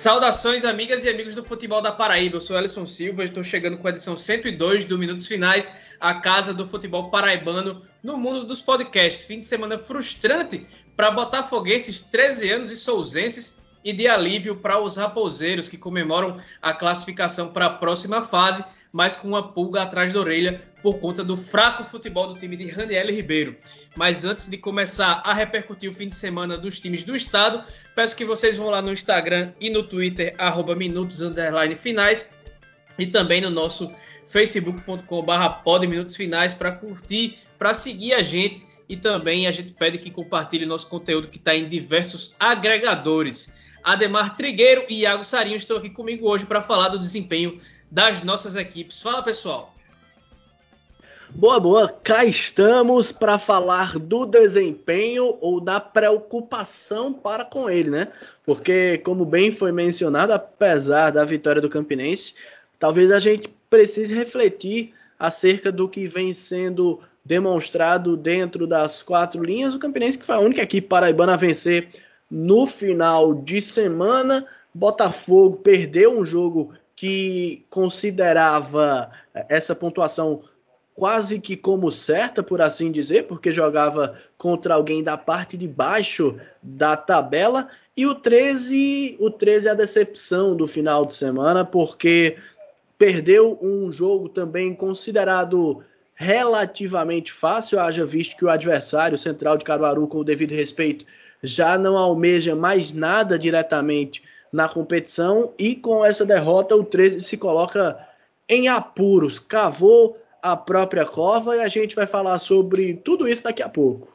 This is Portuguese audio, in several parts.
Saudações, amigas e amigos do futebol da Paraíba. Eu sou Alisson Silva e estou chegando com a edição 102 do Minutos Finais, a casa do futebol paraibano no mundo dos podcasts. Fim de semana frustrante para botafoguenses, 13 anos e souzenses e de alívio para os raposeiros que comemoram a classificação para a próxima fase, mas com uma pulga atrás da orelha por conta do fraco futebol do time de Raniel Ribeiro. Mas antes de começar a repercutir o fim de semana dos times do estado, peço que vocês vão lá no Instagram e no Twitter, arroba minutos finais, e também no nosso facebook.com.br minutos finais para curtir, para seguir a gente e também a gente pede que compartilhe nosso conteúdo que está em diversos agregadores. Ademar Trigueiro e Iago Sarinho estão aqui comigo hoje para falar do desempenho das nossas equipes. Fala pessoal! Boa, boa, cá estamos para falar do desempenho ou da preocupação para com ele, né? Porque, como bem foi mencionado, apesar da vitória do Campinense, talvez a gente precise refletir acerca do que vem sendo demonstrado dentro das quatro linhas. O Campinense, que foi a única equipe paraibana a vencer no final de semana. Botafogo perdeu um jogo que considerava essa pontuação quase que como certa, por assim dizer, porque jogava contra alguém da parte de baixo da tabela. E o 13, o 13 é a decepção do final de semana, porque perdeu um jogo também considerado relativamente fácil, haja visto que o adversário central de Caruaru, com o devido respeito, já não almeja mais nada diretamente na competição e com essa derrota o 13 se coloca em apuros, cavou a própria cova e a gente vai falar sobre tudo isso daqui a pouco.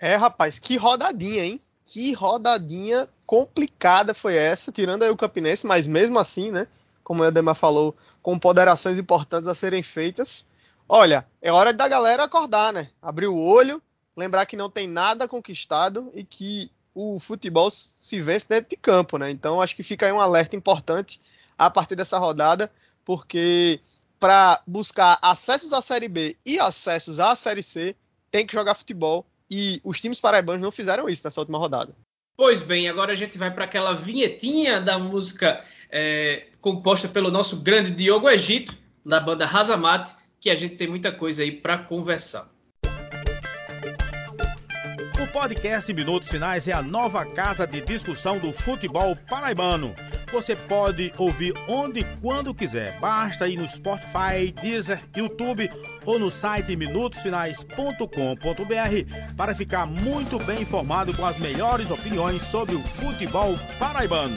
É, rapaz, que rodadinha, hein? Que rodadinha complicada foi essa, tirando aí o Campinense, mas mesmo assim, né? Como o Edemar falou, com ponderações importantes a serem feitas. Olha, é hora da galera acordar, né? Abrir o olho, lembrar que não tem nada conquistado e que o futebol se vence dentro de campo, né? Então acho que fica aí um alerta importante a partir dessa rodada, porque para buscar acessos à Série B e acessos à Série C, tem que jogar futebol. E os times paraibanos não fizeram isso nessa última rodada. Pois bem, agora a gente vai para aquela vinhetinha da música é, composta pelo nosso grande Diogo Egito, da banda Razamate, que a gente tem muita coisa aí para conversar. O podcast Minutos Finais é a nova casa de discussão do futebol paraibano você pode ouvir onde e quando quiser. Basta ir no Spotify, Deezer, YouTube ou no site minutosfinais.com.br para ficar muito bem informado com as melhores opiniões sobre o futebol paraibano.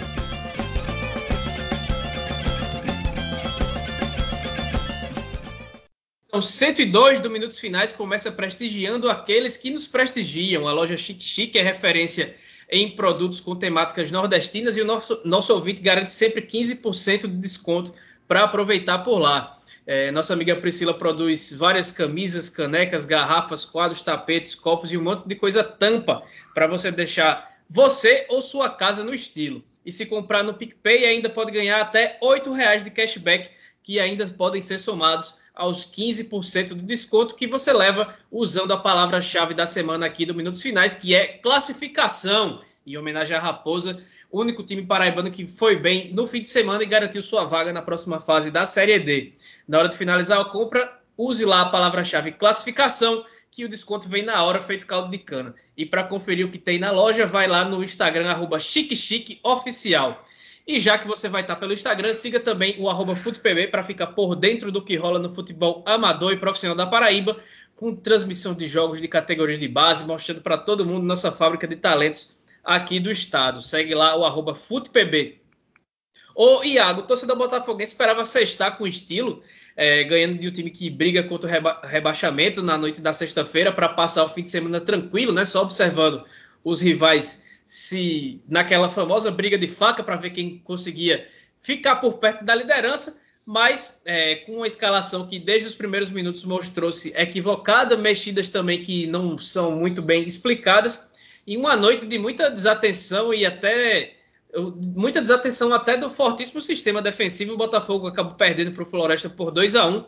São 102 do Minutos Finais começa prestigiando aqueles que nos prestigiam. A loja Chique Chique é referência em produtos com temáticas nordestinas e o nosso, nosso ouvinte garante sempre 15% de desconto para aproveitar por lá. É, nossa amiga Priscila produz várias camisas, canecas, garrafas, quadros, tapetes, copos e um monte de coisa tampa para você deixar você ou sua casa no estilo. E se comprar no PicPay ainda pode ganhar até R$ reais de cashback que ainda podem ser somados aos 15% de desconto que você leva usando a palavra-chave da semana aqui do Minutos Finais, que é classificação, em homenagem à Raposa, único time paraibano que foi bem no fim de semana e garantiu sua vaga na próxima fase da Série D. Na hora de finalizar a compra, use lá a palavra-chave classificação, que o desconto vem na hora, feito caldo de cana. E para conferir o que tem na loja, vai lá no Instagram, arroba Oficial. E já que você vai estar pelo Instagram, siga também o arroba FutePB para ficar por dentro do que rola no futebol amador e profissional da Paraíba, com transmissão de jogos de categorias de base, mostrando para todo mundo nossa fábrica de talentos aqui do estado. Segue lá o arroba FutePB. Ô Iago, torcedor botafoguense esperava sextar com estilo, é, ganhando de um time que briga contra o reba rebaixamento na noite da sexta-feira para passar o fim de semana tranquilo, né? Só observando os rivais se naquela famosa briga de faca para ver quem conseguia ficar por perto da liderança, mas é, com uma escalação que desde os primeiros minutos mostrou-se equivocada, mexidas também que não são muito bem explicadas, e uma noite de muita desatenção e até muita desatenção até do fortíssimo sistema defensivo. O Botafogo acabou perdendo para o Floresta por 2 a 1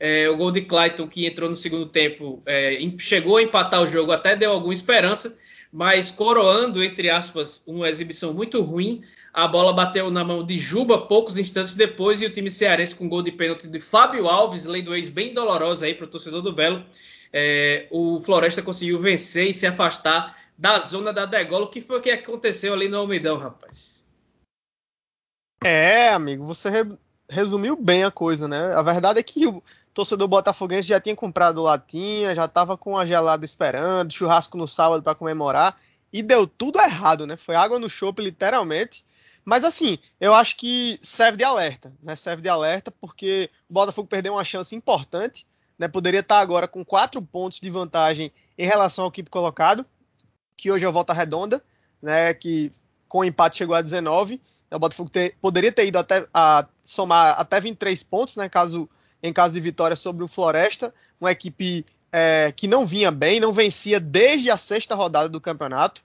é, O gol de Clayton, que entrou no segundo tempo, é, chegou a empatar o jogo, até deu alguma esperança, mas coroando, entre aspas, uma exibição muito ruim, a bola bateu na mão de Juba poucos instantes depois e o time cearense com gol de pênalti de Fábio Alves, lei do ex bem dolorosa aí para o torcedor do Belo, é, o Floresta conseguiu vencer e se afastar da zona da degola. O que foi que aconteceu ali no Almidão, rapaz? É, amigo, você re resumiu bem a coisa, né? A verdade é que o torcedor botafoguense já tinha comprado latinha, já estava com a gelada esperando, churrasco no sábado para comemorar e deu tudo errado, né? Foi água no chope, literalmente. Mas assim, eu acho que serve de alerta, né? Serve de alerta porque o Botafogo perdeu uma chance importante, né? Poderia estar agora com quatro pontos de vantagem em relação ao quinto colocado, que hoje é o Volta Redonda, né? Que com o empate chegou a 19. O Botafogo ter, poderia ter ido até a somar até 23 pontos, né? Caso em caso de vitória sobre o Floresta, uma equipe é, que não vinha bem, não vencia desde a sexta rodada do campeonato.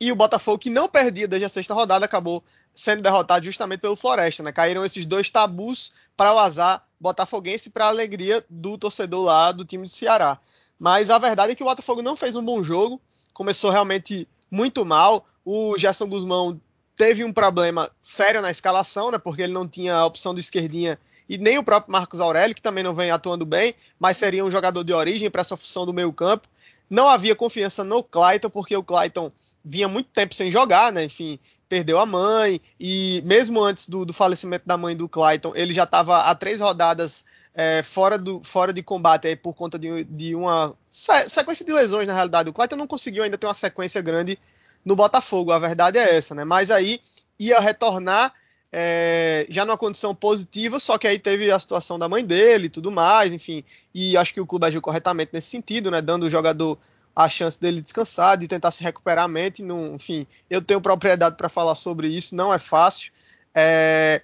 E o Botafogo, que não perdia desde a sexta rodada, acabou sendo derrotado justamente pelo Floresta. Né? Caíram esses dois tabus para o azar botafoguense e para a alegria do torcedor lá do time do Ceará. Mas a verdade é que o Botafogo não fez um bom jogo, começou realmente muito mal. O Gerson Guzmão teve um problema sério na escalação, né? Porque ele não tinha a opção do esquerdinha e nem o próprio Marcos Aurélio, que também não vem atuando bem, mas seria um jogador de origem para essa função do meio-campo. Não havia confiança no Clayton, porque o Clayton vinha muito tempo sem jogar, né? Enfim, perdeu a mãe, e mesmo antes do, do falecimento da mãe do Clayton, ele já estava há três rodadas é, fora, do, fora de combate aí, por conta de, de uma sequência de lesões, na realidade. O Clayton não conseguiu ainda ter uma sequência grande no Botafogo, a verdade é essa, né? Mas aí ia retornar é, já numa condição positiva, só que aí teve a situação da mãe dele e tudo mais, enfim. E acho que o clube agiu corretamente nesse sentido, né? Dando o jogador a chance dele descansar, de tentar se recuperar a mente. Enfim, eu tenho propriedade para falar sobre isso, não é fácil. É,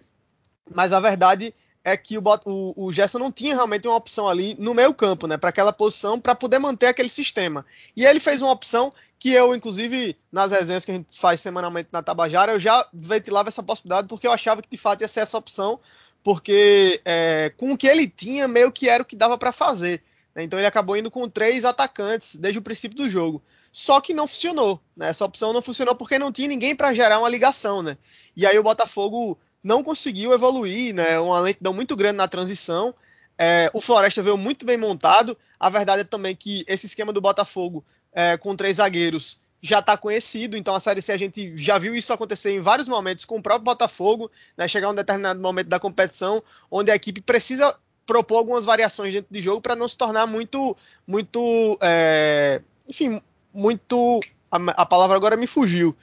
mas a verdade é que o, o, o Gerson não tinha realmente uma opção ali no meio campo, né, para aquela posição, para poder manter aquele sistema. E ele fez uma opção que eu, inclusive, nas resenhas que a gente faz semanalmente na Tabajara, eu já ventilava essa possibilidade porque eu achava que de fato ia ser essa opção, porque é, com o que ele tinha, meio que era o que dava para fazer. Né? Então ele acabou indo com três atacantes desde o princípio do jogo. Só que não funcionou. Né? Essa opção não funcionou porque não tinha ninguém para gerar uma ligação. Né? E aí o Botafogo não conseguiu evoluir, né? Uma lentidão muito grande na transição. É, o Floresta veio muito bem montado. A verdade é também que esse esquema do Botafogo é, com três zagueiros já está conhecido, então a Série C a gente já viu isso acontecer em vários momentos com o próprio Botafogo, né, chegar um determinado momento da competição onde a equipe precisa propor algumas variações dentro de jogo para não se tornar muito, muito, é, enfim, muito, a, a, palavra agora me fugiu,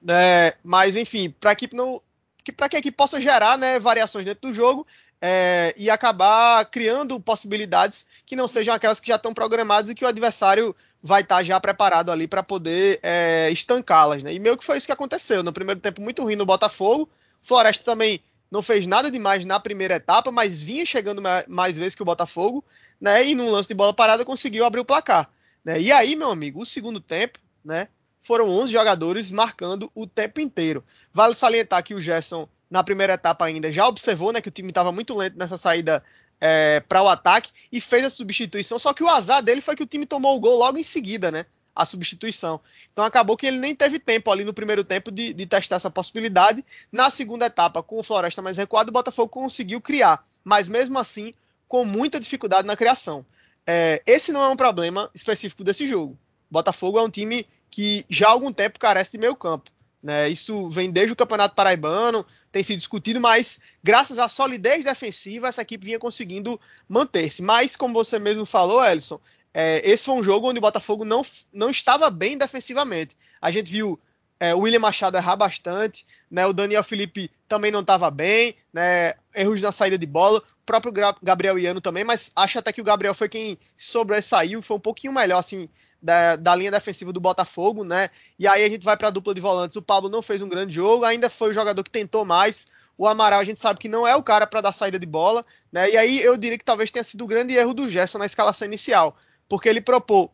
né, mas enfim, para a equipe não que para que equipe possa gerar né, variações dentro do jogo é, e acabar criando possibilidades que não sejam aquelas que já estão programadas e que o adversário vai estar tá já preparado ali para poder é, estancá-las. Né? E meio que foi isso que aconteceu. No primeiro tempo, muito ruim no Botafogo. Floresta também não fez nada demais na primeira etapa, mas vinha chegando mais vezes que o Botafogo, né? E num lance de bola parada conseguiu abrir o placar. Né? E aí, meu amigo, o segundo tempo, né? Foram 11 jogadores marcando o tempo inteiro. Vale salientar que o Gerson, na primeira etapa ainda, já observou né, que o time estava muito lento nessa saída é, para o ataque e fez a substituição. Só que o azar dele foi que o time tomou o gol logo em seguida, né? A substituição. Então acabou que ele nem teve tempo ali no primeiro tempo de, de testar essa possibilidade. Na segunda etapa, com o Floresta mais recuado, o Botafogo conseguiu criar. Mas mesmo assim, com muita dificuldade na criação. É, esse não é um problema específico desse jogo. Botafogo é um time que já há algum tempo carece de meio campo. Né? Isso vem desde o Campeonato Paraibano, tem sido discutido, mas graças à solidez defensiva, essa equipe vinha conseguindo manter-se. Mas, como você mesmo falou, Ellison, é, esse foi um jogo onde o Botafogo não, não estava bem defensivamente. A gente viu é, o William Machado errar bastante, né? o Daniel Felipe também não estava bem, né? erros na saída de bola, o próprio Gabriel Iano também, mas acho até que o Gabriel foi quem sobressaiu, foi um pouquinho melhor assim da, da linha defensiva do Botafogo, né? E aí a gente vai para a dupla de volantes. O Pablo não fez um grande jogo, ainda foi o jogador que tentou mais. O Amaral a gente sabe que não é o cara para dar saída de bola, né? E aí eu diria que talvez tenha sido o grande erro do Gerson na escalação inicial, porque ele propôs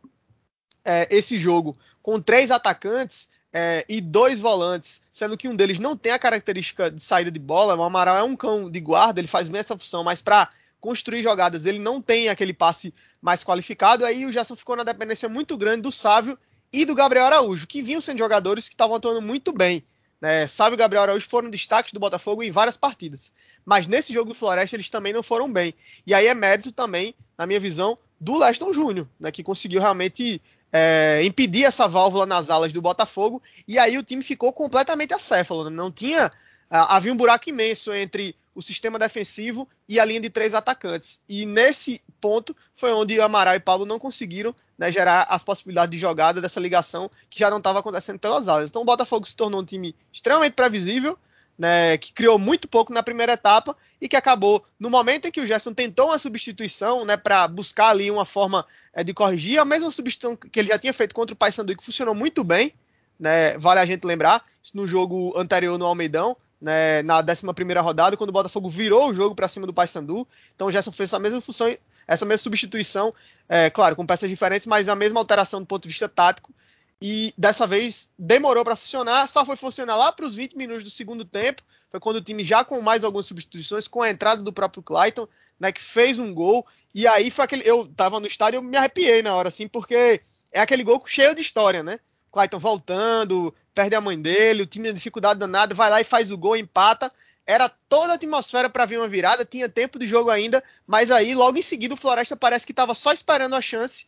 é, esse jogo com três atacantes é, e dois volantes, sendo que um deles não tem a característica de saída de bola. O Amaral é um cão de guarda, ele faz bem essa função, mas para construir jogadas, ele não tem aquele passe mais qualificado. Aí o Gerson ficou na dependência muito grande do Sávio e do Gabriel Araújo, que vinham sendo jogadores que estavam atuando muito bem. Né? Sabe o Gabriel Araújo foram destaques do Botafogo em várias partidas. Mas nesse jogo do Floresta eles também não foram bem. E aí é mérito também, na minha visão, do Leston Júnior, né? que conseguiu realmente é, impedir essa válvula nas alas do Botafogo. E aí o time ficou completamente acéfalo. Né? Não tinha. Havia um buraco imenso entre o sistema defensivo e a linha de três atacantes. E nesse ponto foi onde Amaral e Pablo não conseguiram né, gerar as possibilidades de jogada dessa ligação que já não estava acontecendo pelas alas. Então o Botafogo se tornou um time extremamente previsível, né, que criou muito pouco na primeira etapa e que acabou no momento em que o Gerson tentou uma substituição, né, para buscar ali uma forma é, de corrigir a mesma substituição que ele já tinha feito contra o Paysandu que funcionou muito bem, né, vale a gente lembrar, no jogo anterior no Almeidão, né, na 11 rodada, quando o Botafogo virou o jogo para cima do Paysandu. Então o Gerson fez essa mesma função, essa mesma substituição, é, claro, com peças diferentes, mas a mesma alteração do ponto de vista tático. E dessa vez demorou para funcionar, só foi funcionar lá para os 20 minutos do segundo tempo. Foi quando o time já com mais algumas substituições, com a entrada do próprio Clayton, né, que fez um gol. E aí foi aquele. Eu tava no estádio, eu me arrepiei na hora, assim, porque é aquele gol cheio de história, né? Clayton voltando, perde a mãe dele, o time tem dificuldade danada, vai lá e faz o gol, empata. Era toda a atmosfera para vir uma virada, tinha tempo de jogo ainda, mas aí logo em seguida o Floresta parece que estava só esperando a chance,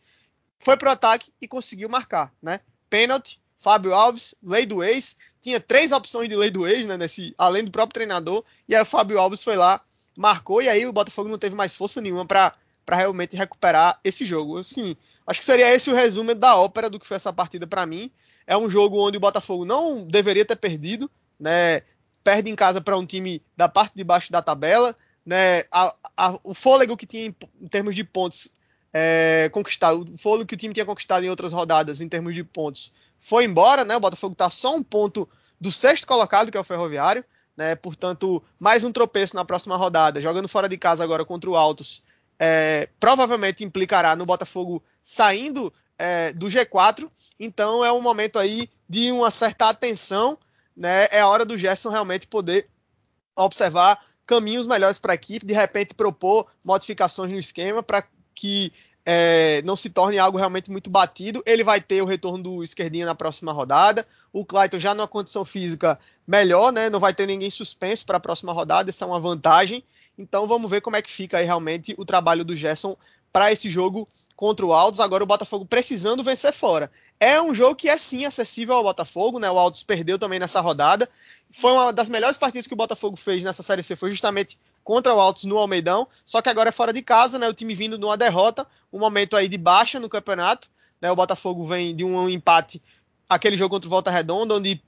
foi pro ataque e conseguiu marcar, né? Pênalti, Fábio Alves, lei do ex, tinha três opções de lei do ex, né, nesse, além do próprio treinador, e aí o Fábio Alves foi lá, marcou, e aí o Botafogo não teve mais força nenhuma para realmente recuperar esse jogo. Assim, acho que seria esse o resumo da ópera do que foi essa partida para mim. É um jogo onde o Botafogo não deveria ter perdido, né? Perde em casa para um time da parte de baixo da tabela, né? A, a, o fôlego que tinha em, em termos de pontos é, conquistado, o fôlego que o time tinha conquistado em outras rodadas em termos de pontos foi embora, né? O Botafogo está só um ponto do sexto colocado, que é o Ferroviário, né? Portanto, mais um tropeço na próxima rodada, jogando fora de casa agora contra o Altos, é, provavelmente implicará no Botafogo saindo é, do G4. Então é um momento aí de uma certa atenção, né? É a hora do Gerson realmente poder observar caminhos melhores para a equipe, de repente propor modificações no esquema para que é, não se torne algo realmente muito batido. Ele vai ter o retorno do esquerdinha na próxima rodada. O Clayton já numa condição física melhor, né? Não vai ter ninguém suspenso para a próxima rodada, essa é uma vantagem. Então vamos ver como é que fica aí realmente o trabalho do Gerson para esse jogo contra o Altos. Agora o Botafogo precisando vencer fora. É um jogo que é sim acessível ao Botafogo, né? O Altos perdeu também nessa rodada. Foi uma das melhores partidas que o Botafogo fez nessa Série C, foi justamente contra o Altos no Almeidão. Só que agora é fora de casa, né? O time vindo de uma derrota, um momento aí de baixa no campeonato. Né? O Botafogo vem de um empate, aquele jogo contra o Volta Redonda, onde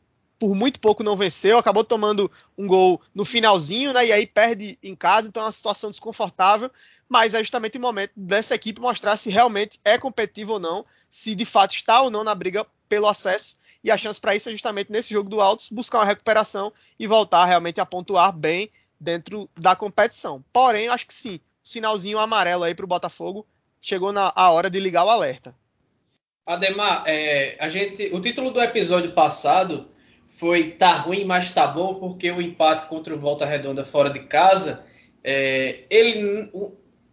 por muito pouco não venceu, acabou tomando um gol no finalzinho, né? E aí perde em casa, então é uma situação desconfortável. Mas é justamente o momento dessa equipe mostrar se realmente é competitivo ou não, se de fato está ou não na briga pelo acesso. E a chance para isso é justamente nesse jogo do Altos buscar uma recuperação e voltar realmente a pontuar bem dentro da competição. Porém, acho que sim, sinalzinho amarelo aí para o Botafogo chegou na a hora de ligar o alerta. Ademar, é, a gente, o título do episódio passado foi tá ruim, mas tá bom, porque o empate contra o Volta Redonda fora de casa, é, ele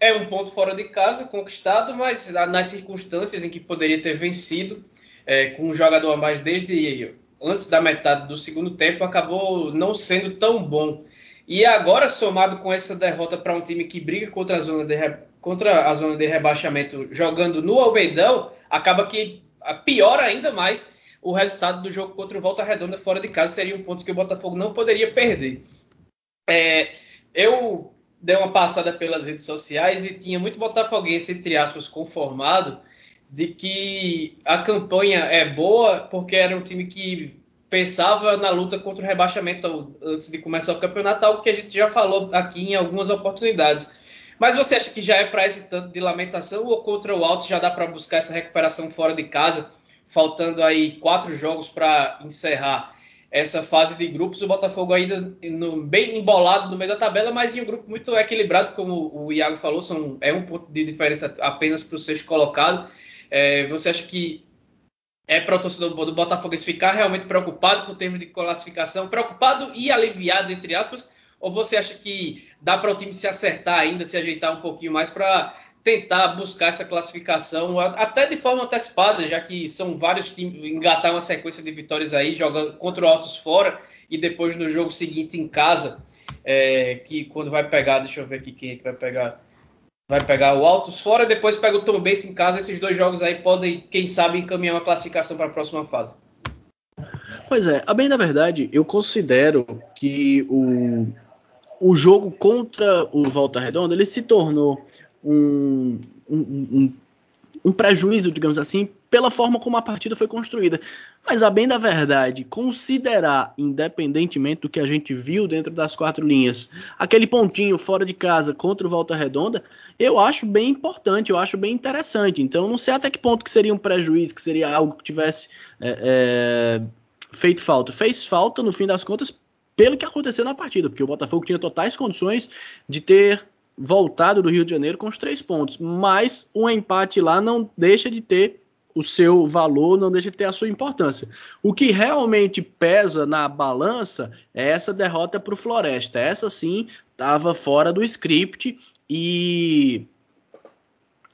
é um ponto fora de casa conquistado, mas nas circunstâncias em que poderia ter vencido, é, com um jogador a mais desde antes da metade do segundo tempo, acabou não sendo tão bom. E agora, somado com essa derrota para um time que briga contra a zona de, contra a zona de rebaixamento, jogando no Almeidão, acaba que piora ainda mais o resultado do jogo contra o Volta Redonda fora de casa seriam pontos que o Botafogo não poderia perder. É, eu dei uma passada pelas redes sociais e tinha muito botafoguense, entre aspas, conformado de que a campanha é boa porque era um time que pensava na luta contra o rebaixamento antes de começar o campeonato, algo que a gente já falou aqui em algumas oportunidades. Mas você acha que já é para esse tanto de lamentação ou contra o Alto já dá para buscar essa recuperação fora de casa? Faltando aí quatro jogos para encerrar essa fase de grupos. O Botafogo ainda no, bem embolado no meio da tabela, mas em um grupo muito equilibrado, como o Iago falou, são, é um ponto de diferença apenas para o sexto colocado. É, você acha que é para o torcedor do Botafogo ficar realmente preocupado com o termo de classificação, preocupado e aliviado, entre aspas, ou você acha que dá para o time se acertar ainda, se ajeitar um pouquinho mais para tentar buscar essa classificação até de forma antecipada, já que são vários times engatar uma sequência de vitórias aí, jogando contra o Altos fora e depois no jogo seguinte em casa, é, que quando vai pegar, deixa eu ver aqui quem é que vai pegar. Vai pegar o Altos fora, depois pega o Tom Benz em casa. Esses dois jogos aí podem, quem sabe, encaminhar uma classificação para a próxima fase. Pois é, a bem da verdade, eu considero que o, o jogo contra o Volta Redonda ele se tornou um, um, um, prejuízo, digamos assim, pela forma como a partida foi construída. Mas a bem da verdade, considerar, independentemente do que a gente viu dentro das quatro linhas, aquele pontinho fora de casa contra o Volta Redonda, eu acho bem importante, eu acho bem interessante. Então, não sei até que ponto que seria um prejuízo, que seria algo que tivesse é, é, feito falta. Fez falta, no fim das contas, pelo que aconteceu na partida, porque o Botafogo tinha totais condições de ter voltado do Rio de Janeiro com os três pontos. Mas o empate lá não deixa de ter o seu valor, não deixa de ter a sua importância. O que realmente pesa na balança é essa derrota para o Floresta. Essa sim estava fora do script e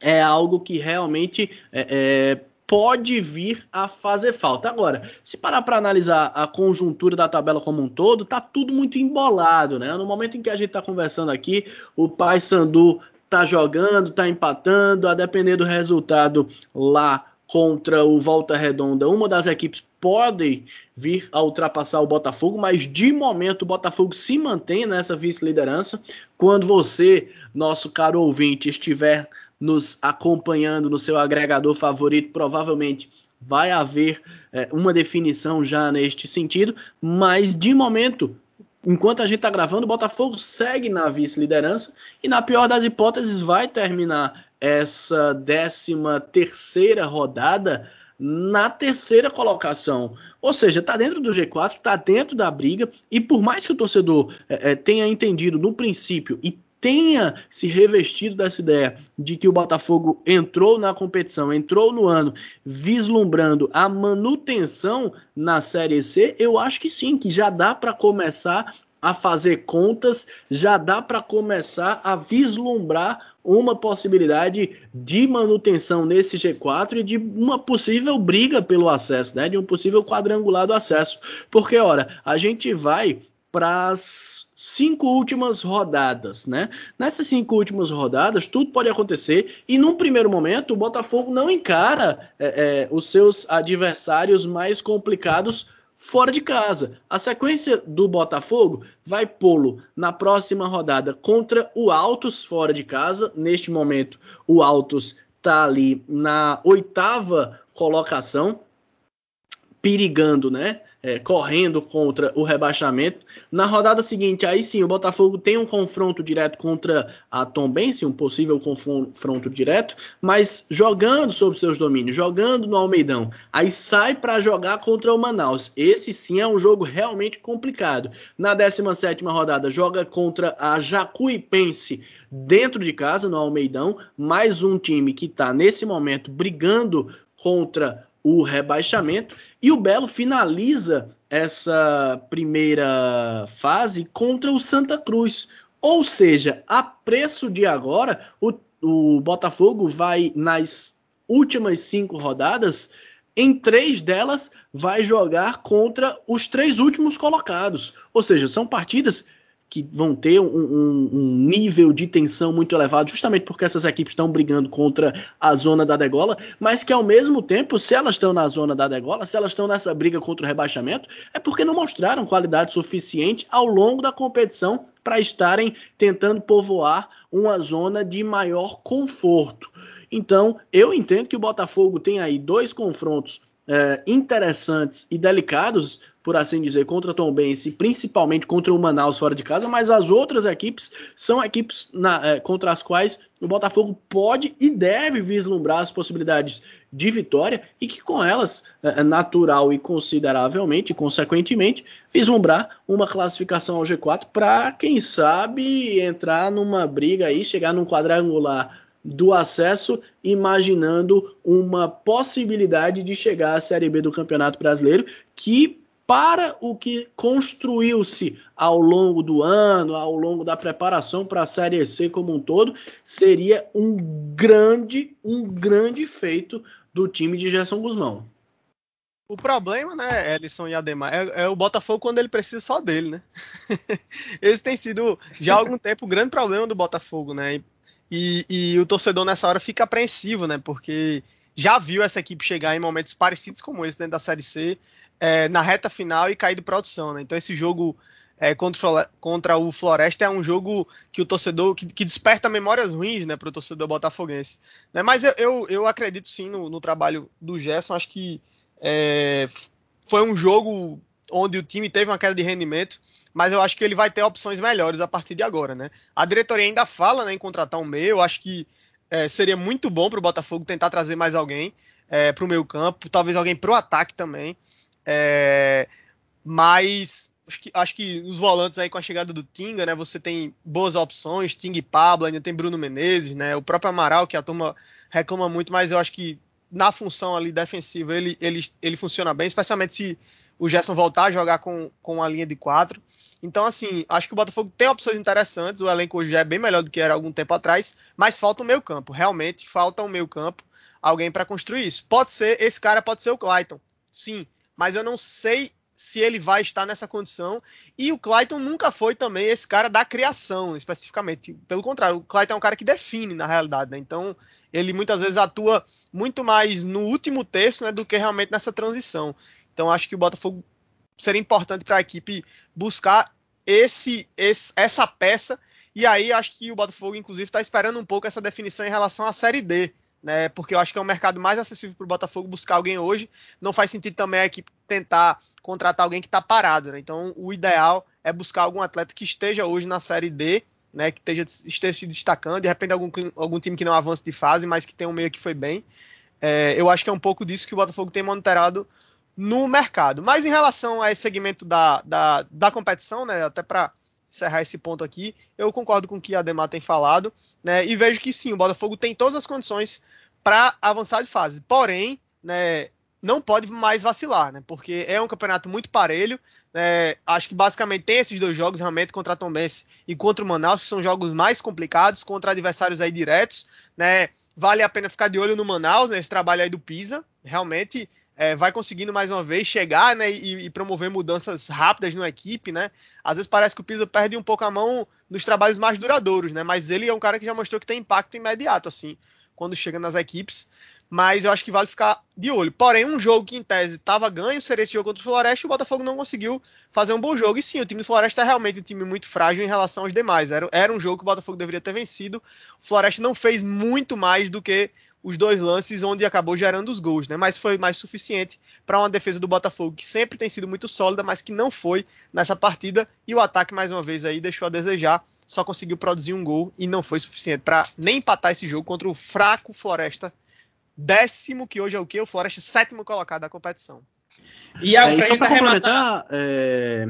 é algo que realmente é, é, pode vir a fazer falta. Agora, se parar para analisar a conjuntura da tabela como um todo, tá tudo muito embolado, né? No momento em que a gente está conversando aqui, o Pai Sandu tá jogando, tá empatando, a depender do resultado lá contra o Volta Redonda, uma das equipes pode vir a ultrapassar o Botafogo, mas de momento o Botafogo se mantém nessa vice-liderança. Quando você, nosso caro ouvinte, estiver nos acompanhando no seu agregador favorito, provavelmente vai haver é, uma definição já neste sentido, mas de momento, enquanto a gente está gravando, o Botafogo segue na vice-liderança e, na pior das hipóteses, vai terminar essa 13 terceira rodada na terceira colocação. Ou seja, está dentro do G4, está dentro da briga, e por mais que o torcedor é, é, tenha entendido no princípio e tenha se revestido dessa ideia de que o Botafogo entrou na competição, entrou no ano vislumbrando a manutenção na Série C, eu acho que sim, que já dá para começar a fazer contas, já dá para começar a vislumbrar uma possibilidade de manutenção nesse G4 e de uma possível briga pelo acesso, né? De um possível quadrangular do acesso. Porque, ora, a gente vai para as cinco últimas rodadas, né? Nessas cinco últimas rodadas, tudo pode acontecer e num primeiro momento o Botafogo não encara é, é, os seus adversários mais complicados fora de casa. A sequência do Botafogo vai pô-lo na próxima rodada contra o Altos fora de casa. Neste momento, o Altos está ali na oitava colocação, perigando, né? É, correndo contra o rebaixamento. Na rodada seguinte, aí sim, o Botafogo tem um confronto direto contra a Tombense, um possível confronto direto, mas jogando sobre seus domínios, jogando no Almeidão. Aí sai para jogar contra o Manaus. Esse sim é um jogo realmente complicado. Na 17 rodada, joga contra a Jacuipense dentro de casa, no Almeidão. Mais um time que está nesse momento brigando contra o rebaixamento. E o Belo finaliza essa primeira fase contra o Santa Cruz. Ou seja, a preço de agora, o, o Botafogo vai nas últimas cinco rodadas. Em três delas, vai jogar contra os três últimos colocados. Ou seja, são partidas que vão ter um, um, um, nível de tensão muito elevado, justamente porque essas equipes estão brigando contra a zona da degola, mas que ao mesmo tempo, se elas estão na zona da degola, se elas estão nessa briga contra o rebaixamento, é porque não mostraram qualidade suficiente ao longo da competição para estarem tentando povoar uma zona de maior conforto. Então, eu entendo que o Botafogo tem aí dois confrontos é, interessantes e delicados por assim dizer, contra Tom Bense, principalmente contra o Manaus fora de casa, mas as outras equipes são equipes na, é, contra as quais o Botafogo pode e deve vislumbrar as possibilidades de vitória e que com elas, é, é natural e consideravelmente, consequentemente, vislumbrar uma classificação ao G4 para, quem sabe, entrar numa briga aí, chegar num quadrangular do acesso, imaginando uma possibilidade de chegar à Série B do Campeonato Brasileiro, que para o que construiu-se ao longo do ano, ao longo da preparação para a Série C como um todo, seria um grande, um grande feito do time de Gerson Guzmão. O problema, né, Ellison e Ademar, é, é, o Botafogo quando ele precisa só dele, né? Esse tem sido já há algum tempo o grande problema do Botafogo, né? E, e, o torcedor nessa hora fica apreensivo, né? Porque já viu essa equipe chegar em momentos parecidos como esse dentro da Série C, é, na reta final e cair de produção, né? Então esse jogo é, contra, contra, o Floresta é um jogo que o torcedor que, que desperta memórias ruins, né, para o torcedor botafoguense. Né? Mas eu, eu, eu acredito sim no, no, trabalho do Gerson. Acho que é, foi um jogo onde o time teve uma queda de rendimento, mas eu acho que ele vai ter opções melhores a partir de agora, né? A diretoria ainda fala né, em contratar um meio, eu acho que é, seria muito bom para o Botafogo tentar trazer mais alguém é, para o meio campo, talvez alguém para o ataque também. É, mas acho que, acho que os volantes aí com a chegada do Tinga, né? Você tem boas opções, Tinga e Pablo, ainda tem Bruno Menezes, né? O próprio Amaral, que a turma reclama muito, mas eu acho que na função ali defensiva ele, ele, ele funciona bem, especialmente se o Gerson voltar a jogar com, com a linha de quatro. Então, assim, acho que o Botafogo tem opções interessantes. O elenco hoje é bem melhor do que era algum tempo atrás, mas falta o meio campo. Realmente falta o meio campo, alguém para construir isso. Pode ser, esse cara pode ser o Clayton, sim, mas eu não sei se ele vai estar nessa condição. E o Clayton nunca foi também esse cara da criação, especificamente. Pelo contrário, o Clayton é um cara que define, na realidade. Né? Então, ele muitas vezes atua muito mais no último terço né, do que realmente nessa transição. Então, acho que o Botafogo seria importante para a equipe buscar esse, esse, essa peça. E aí, acho que o Botafogo, inclusive, está esperando um pouco essa definição em relação à Série D né? Porque eu acho que é um mercado mais acessível para o Botafogo buscar alguém hoje. Não faz sentido também a equipe tentar contratar alguém que está parado, né? Então, o ideal é buscar algum atleta que esteja hoje na Série D, né? Que esteja, esteja se destacando, de repente algum, algum time que não avance de fase, mas que tem um meio que foi bem. É, eu acho que é um pouco disso que o Botafogo tem monitorado no mercado. Mas em relação a esse segmento da, da, da competição, né? Até para encerrar esse ponto aqui, eu concordo com o que a Ademar tem falado, né? E vejo que sim, o Botafogo tem todas as condições para avançar de fase. Porém, né, não pode mais vacilar, né? Porque é um campeonato muito parelho. Né, acho que basicamente tem esses dois jogos realmente contra a Tombense e contra o Manaus, que são jogos mais complicados, contra adversários aí diretos. Né? Vale a pena ficar de olho no Manaus, nesse trabalho aí do Pisa. Realmente é, vai conseguindo mais uma vez chegar né, e, e, promover mudanças rápidas na equipe. Né? Às vezes parece que o Pisa perde um pouco a mão nos trabalhos mais duradouros, né? mas ele é um cara que já mostrou que tem impacto imediato. assim quando chega nas equipes. Mas eu acho que vale ficar de olho. Porém, um jogo que em tese estava ganho seria esse jogo contra o Floresta o Botafogo não conseguiu fazer um bom jogo. E sim, o time do Floresta é realmente um time muito frágil em relação aos demais. Era, era um jogo que o Botafogo deveria ter vencido. O Floresta não fez muito mais do que os dois lances onde acabou gerando os gols, né? Mas foi mais suficiente para uma defesa do Botafogo que sempre tem sido muito sólida, mas que não foi nessa partida. E o ataque mais uma vez aí deixou a desejar só conseguiu produzir um gol e não foi suficiente para nem empatar esse jogo contra o fraco Floresta, décimo, que hoje é o que? O Floresta sétimo colocado da competição. E, a, é, e só para complementar, é,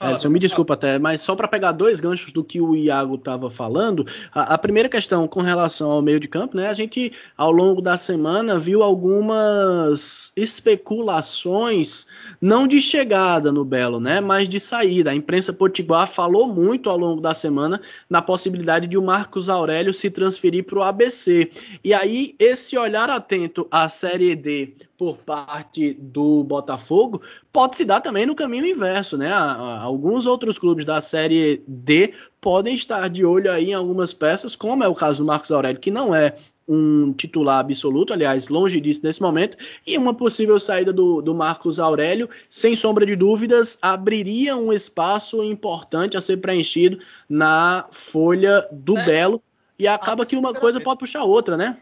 Edson, me desculpa até, mas só para pegar dois ganchos do que o Iago estava falando, a, a, primeira questão com relação ao meio de campo, né? A gente ao longo da semana viu algumas especulações, não de chegada no Belo, né? Mas de saída. A imprensa potiguar falou muito ao longo da semana na possibilidade de o Marcos Aurélio se transferir para o ABC. E aí esse olhar atento à Série D por parte do Botafogo pode se dar também no caminho inverso, né? Alguns outros clubes da Série D podem estar de olho aí em algumas peças, como é o caso do Marcos Aurélio, que não é um titular absoluto, aliás, longe disso nesse momento, e uma possível saída do, do Marcos Aurélio, sem sombra de dúvidas, abriria um espaço importante a ser preenchido na folha do é. Belo, e acaba ah, que uma coisa pode puxar outra, né?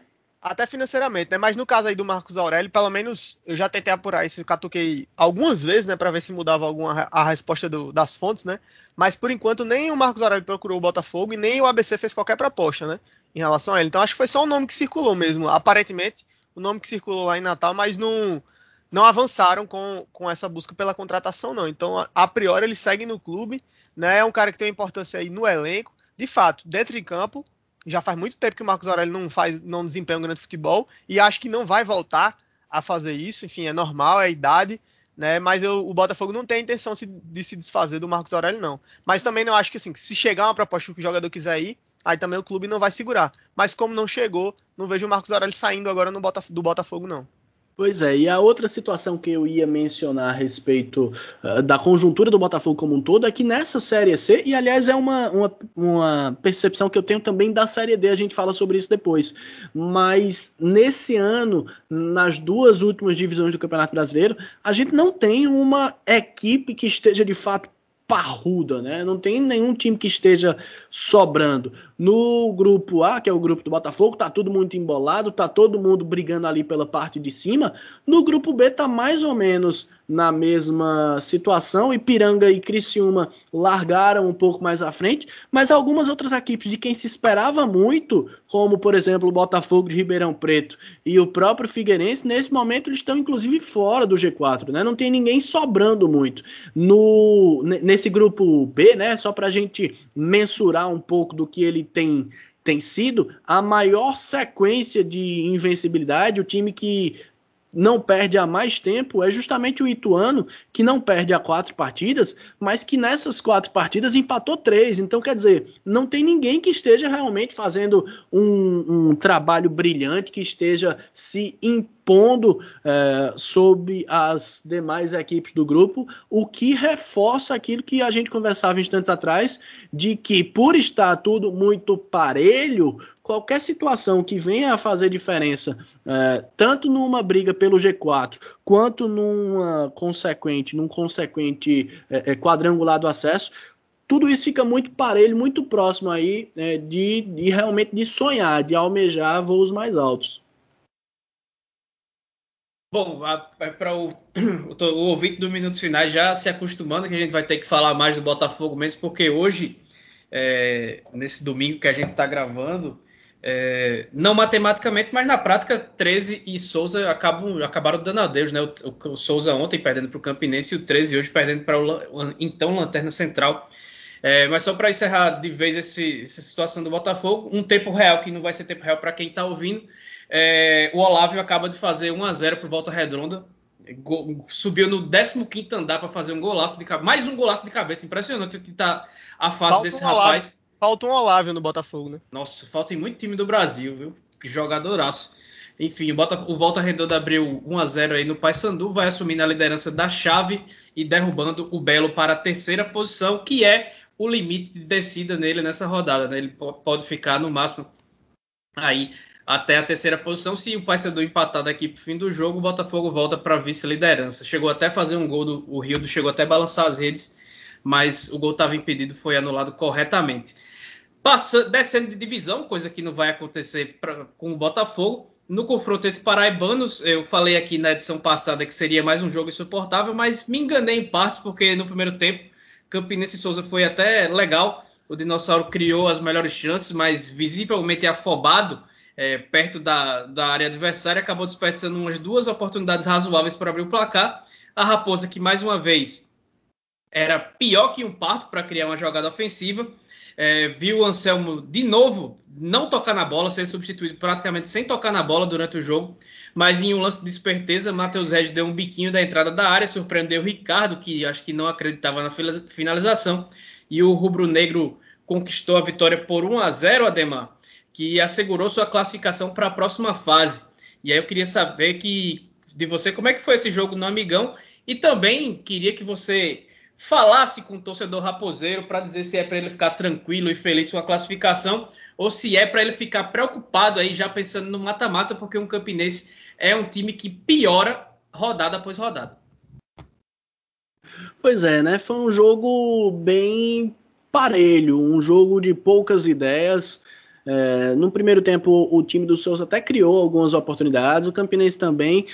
Até financeiramente, né? Mas no caso aí do Marcos Aurélio, pelo menos eu já tentei apurar isso, catuquei algumas vezes, né? Pra ver se mudava alguma a resposta do, das fontes, né? Mas por enquanto nem o Marcos Aurélio procurou o Botafogo e nem o ABC fez qualquer proposta, né? Em relação a ele. Então acho que foi só o nome que circulou mesmo. Aparentemente, o nome que circulou lá em Natal, mas não, não avançaram com, com essa busca pela contratação, não. Então, a, a priori, ele segue no clube, né? É um cara que tem uma importância aí no elenco. De fato, dentro de campo, já faz muito tempo que o Marcos Aurélio não faz, não desempenha um grande futebol e acho que não vai voltar a fazer isso. Enfim, é normal, é a idade, né? Mas eu, o Botafogo não tem intenção de se desfazer do Marcos Aurélio, não. Mas também não acho que assim, se chegar uma proposta que o jogador quiser ir, aí também o clube não vai segurar. Mas como não chegou, não vejo o Marcos Aurélio saindo agora Botaf do Botafogo, não. Pois é, e a outra situação que eu ia mencionar a respeito uh, da conjuntura do Botafogo como um todo é que nessa Série C, e aliás é uma, uma, uma, percepção que eu tenho também da Série D, a gente fala sobre isso depois, mas nesse ano, nas duas últimas divisões do Campeonato Brasileiro, a gente não tem uma equipe que esteja de fato parruda, né? Não tem nenhum time que esteja sobrando. No grupo A, que é o grupo do Botafogo, tá tudo muito embolado, tá todo mundo brigando ali pela parte de cima. No grupo B tá mais ou menos na mesma situação. Ipiranga e Criciúma largaram um pouco mais à frente, mas algumas outras equipes de quem se esperava muito, como por exemplo o Botafogo de Ribeirão Preto e o próprio Figueirense, nesse momento eles estão inclusive fora do G4, né? Não tem ninguém sobrando muito. No nesse grupo B, né, só para a gente mensurar um pouco do que ele tem tem sido a maior sequência de invencibilidade, o time que não perde há mais tempo é justamente o Ituano, que não perde há quatro partidas, mas que nessas quatro partidas empatou três. Então, quer dizer, não tem ninguém que esteja realmente fazendo um, um trabalho brilhante, que esteja se impondo é, sobre as demais equipes do grupo, o que reforça aquilo que a gente conversava instantes atrás, de que por estar tudo muito parelho, qualquer situação que venha a fazer diferença, é, tanto numa briga pelo G4, quanto numa consequente, num consequente é, quadrangular do acesso, tudo isso fica muito parelho, muito próximo aí de, de realmente de sonhar, de almejar voos mais altos. Bom, é para o, o, o ouvinte do Minutos Finais já se acostumando que a gente vai ter que falar mais do Botafogo mesmo, porque hoje, é, nesse domingo que a gente está gravando, é, não matematicamente, mas na prática, 13 e Souza acabam, acabaram dando adeus, né? O, o, o Souza ontem perdendo para o Campinense e o 13 hoje perdendo para o então Lanterna Central. É, mas só para encerrar de vez esse, essa situação do Botafogo, um tempo real que não vai ser tempo real para quem está ouvindo. É, o Olávio acaba de fazer 1 a 0 para Volta Redonda. Go, subiu no 15 andar para fazer um golaço de cabeça. Mais um golaço de cabeça. Impressionante que tá a face Falta desse rapaz. Falta um Olávio no Botafogo, né? Nossa, falta em muito time do Brasil, viu? Jogadoraço. Enfim, o, Bota, o Volta Redonda abriu 1 a 0 aí no Paysandu, vai assumindo a liderança da chave e derrubando o Belo para a terceira posição, que é o limite de descida nele nessa rodada. Né? Ele pode ficar no máximo aí até a terceira posição. Se o Paysandu empatar daqui para o fim do jogo, o Botafogo volta para a vice-liderança. Chegou até a fazer um gol, do, o Rio chegou até a balançar as redes, mas o gol estava impedido, foi anulado corretamente. Passando, descendo de divisão, coisa que não vai acontecer pra, com o Botafogo. No confronto entre paraibanos, eu falei aqui na edição passada que seria mais um jogo insuportável, mas me enganei em partes, porque no primeiro tempo, Campinense e Souza foi até legal. O Dinossauro criou as melhores chances, mas visivelmente afobado é, perto da, da área adversária, acabou desperdiçando umas duas oportunidades razoáveis para abrir o placar. A Raposa, que mais uma vez era pior que um parto para criar uma jogada ofensiva, é, viu o Anselmo de novo não tocar na bola, ser substituído praticamente sem tocar na bola durante o jogo. Mas em um lance de esperteza, Matheus Regis deu um biquinho da entrada da área, surpreendeu o Ricardo, que acho que não acreditava na finalização. E o rubro-negro conquistou a vitória por 1 a 0 Ademar, que assegurou sua classificação para a próxima fase. E aí eu queria saber que, de você como é que foi esse jogo no Amigão e também queria que você falasse com o torcedor raposeiro para dizer se é para ele ficar tranquilo e feliz com a classificação ou se é para ele ficar preocupado aí já pensando no mata-mata, porque um Campinense é um time que piora rodada após rodada. Pois é, né? Foi um jogo bem parelho, um jogo de poucas ideias. É, no primeiro tempo, o time do Souza até criou algumas oportunidades, o Campinense também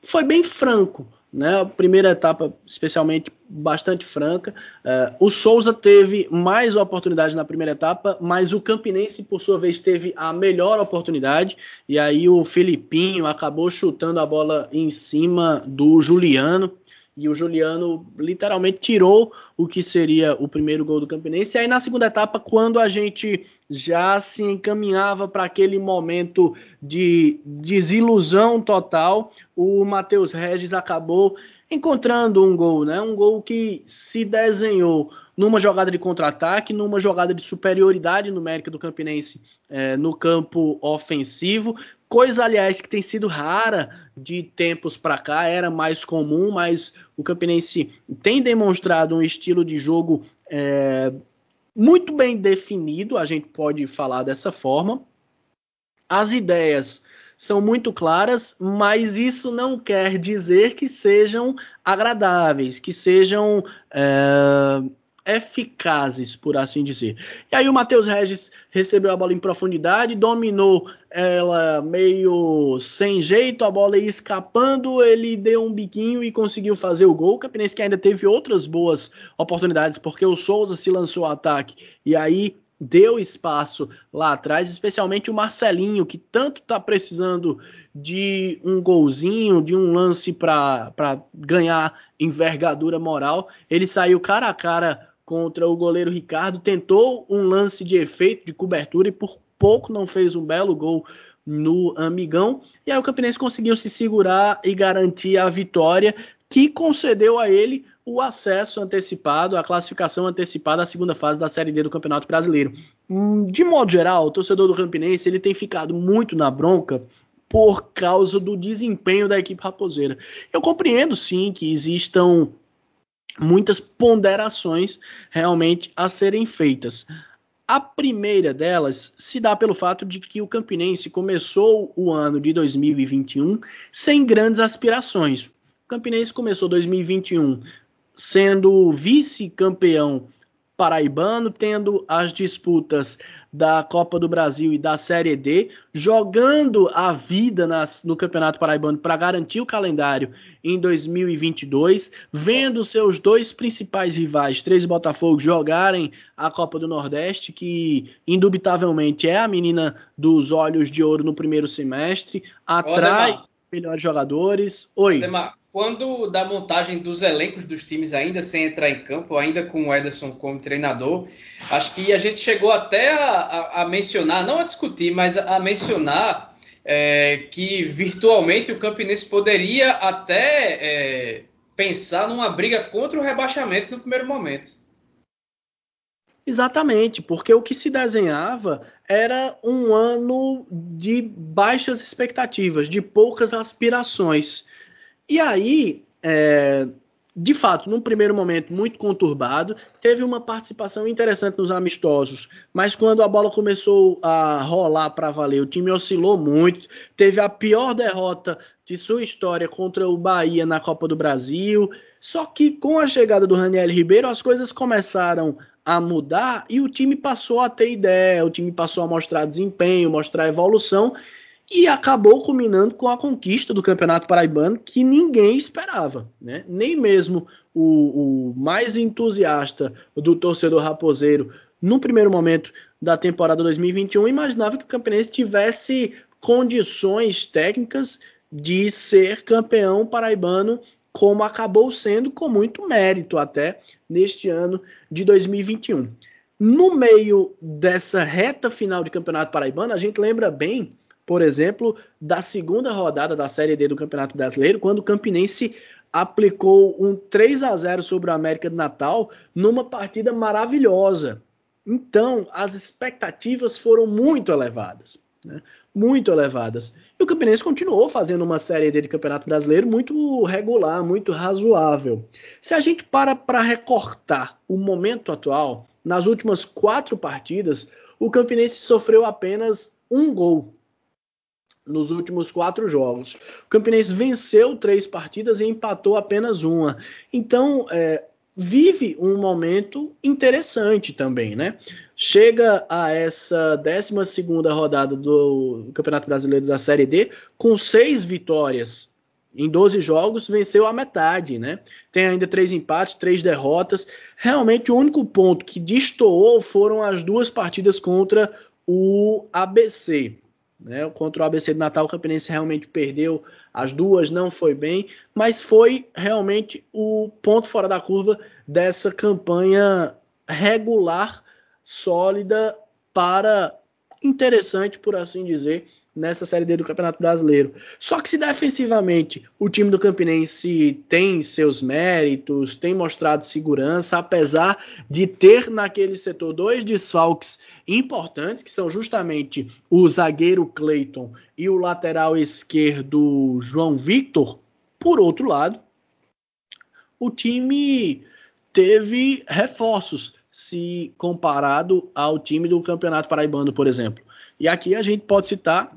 foi bem franco. Né? A primeira etapa, especialmente, bastante franca. Uh, o Souza teve mais oportunidade na primeira etapa, mas o Campinense, por sua vez, teve a melhor oportunidade. E aí o Filipinho acabou chutando a bola em cima do Juliano e o Juliano literalmente tirou o que seria o primeiro gol do Campinense. E aí na segunda etapa, quando a gente já se encaminhava para aquele momento de desilusão total, o Matheus Regis acabou encontrando um gol, né? Um gol que se desenhou numa jogada de contra-ataque, numa jogada de superioridade numérica do Campinense é, no campo ofensivo, coisa aliás que tem sido rara de tempos para cá, era mais comum, mas o Campinense tem demonstrado um estilo de jogo é, muito bem definido, a gente pode falar dessa forma. As ideias são muito claras, mas isso não quer dizer que sejam agradáveis, que sejam é, eficazes, por assim dizer. E aí o Matheus Regis recebeu a bola em profundidade, dominou ela meio sem jeito, a bola ia escapando, ele deu um biquinho e conseguiu fazer o gol. O Campinense que ainda teve outras boas oportunidades, porque o Souza se lançou ao ataque e aí deu espaço lá atrás, especialmente o Marcelinho, que tanto está precisando de um golzinho, de um lance para ganhar envergadura moral. Ele saiu cara a cara contra o goleiro Ricardo, tentou um lance de efeito, de cobertura, e por pouco não fez um belo gol no Amigão. E aí o Campinense conseguiu se segurar e garantir a vitória, que concedeu a ele o acesso antecipado, a classificação antecipada à segunda fase da Série D do Campeonato Brasileiro. De modo geral, o torcedor do Campinense ele tem ficado muito na bronca por causa do desempenho da equipe raposeira. Eu compreendo sim que existam muitas ponderações realmente a serem feitas. A primeira delas se dá pelo fato de que o Campinense começou o ano de 2021 sem grandes aspirações. O Campinense começou 2021 sendo vice-campeão paraibano, tendo as disputas da Copa do Brasil e da Série D, jogando a vida nas, no Campeonato Paraibano para garantir o calendário em 2022, vendo seus dois principais rivais, Três Botafogo, jogarem a Copa do Nordeste, que indubitavelmente é a menina dos olhos de ouro no primeiro semestre, atrai melhores jogadores. Oi. Ademar, quando da montagem dos elencos dos times, ainda sem entrar em campo, ainda com o Ederson como treinador, acho que a gente chegou até a, a, a mencionar, não a discutir, mas a, a mencionar é, que virtualmente o Campinense poderia até é, pensar numa briga contra o rebaixamento no primeiro momento. Exatamente, porque o que se desenhava era um ano de baixas expectativas, de poucas aspirações. E aí, é, de fato, num primeiro momento muito conturbado, teve uma participação interessante nos amistosos, mas quando a bola começou a rolar para valer, o time oscilou muito, teve a pior derrota de sua história contra o Bahia na Copa do Brasil. Só que com a chegada do Raniel Ribeiro, as coisas começaram a mudar e o time passou a ter ideia, o time passou a mostrar desempenho, mostrar evolução e acabou culminando com a conquista do Campeonato Paraibano que ninguém esperava, né? Nem mesmo o, o mais entusiasta do torcedor raposeiro no primeiro momento da temporada 2021 imaginava que o Campinense tivesse condições técnicas de ser campeão paraibano, como acabou sendo com muito mérito até neste ano de 2021. No meio dessa reta final de Campeonato Paraibano, a gente lembra bem por exemplo, da segunda rodada da Série D do Campeonato Brasileiro, quando o Campinense aplicou um 3 a 0 sobre o América de Natal numa partida maravilhosa. Então, as expectativas foram muito elevadas. Né? Muito elevadas. E o Campinense continuou fazendo uma Série D de Campeonato Brasileiro muito regular, muito razoável. Se a gente para para recortar o momento atual, nas últimas quatro partidas, o Campinense sofreu apenas um gol nos últimos quatro jogos. O Campinense venceu três partidas e empatou apenas uma. Então, é, vive um momento interessante também, né? Chega a essa 12 rodada do Campeonato Brasileiro da Série D com seis vitórias. Em 12 jogos, venceu a metade, né? Tem ainda três empates, três derrotas. Realmente, o único ponto que destoou foram as duas partidas contra o ABC. Né? Contra o ABC de Natal, o Campinense realmente perdeu as duas, não foi bem, mas foi realmente o ponto fora da curva dessa campanha regular, sólida, para interessante, por assim dizer, nessa Série D do Campeonato Brasileiro. Só que se defensivamente o time do Campinense tem seus méritos, tem mostrado segurança, apesar de ter naquele setor dois desfalques importantes, que são justamente o zagueiro Cleiton e o lateral esquerdo João Victor, por outro lado, o time teve reforços se comparado ao time do Campeonato Paraibano, por exemplo. E aqui a gente pode citar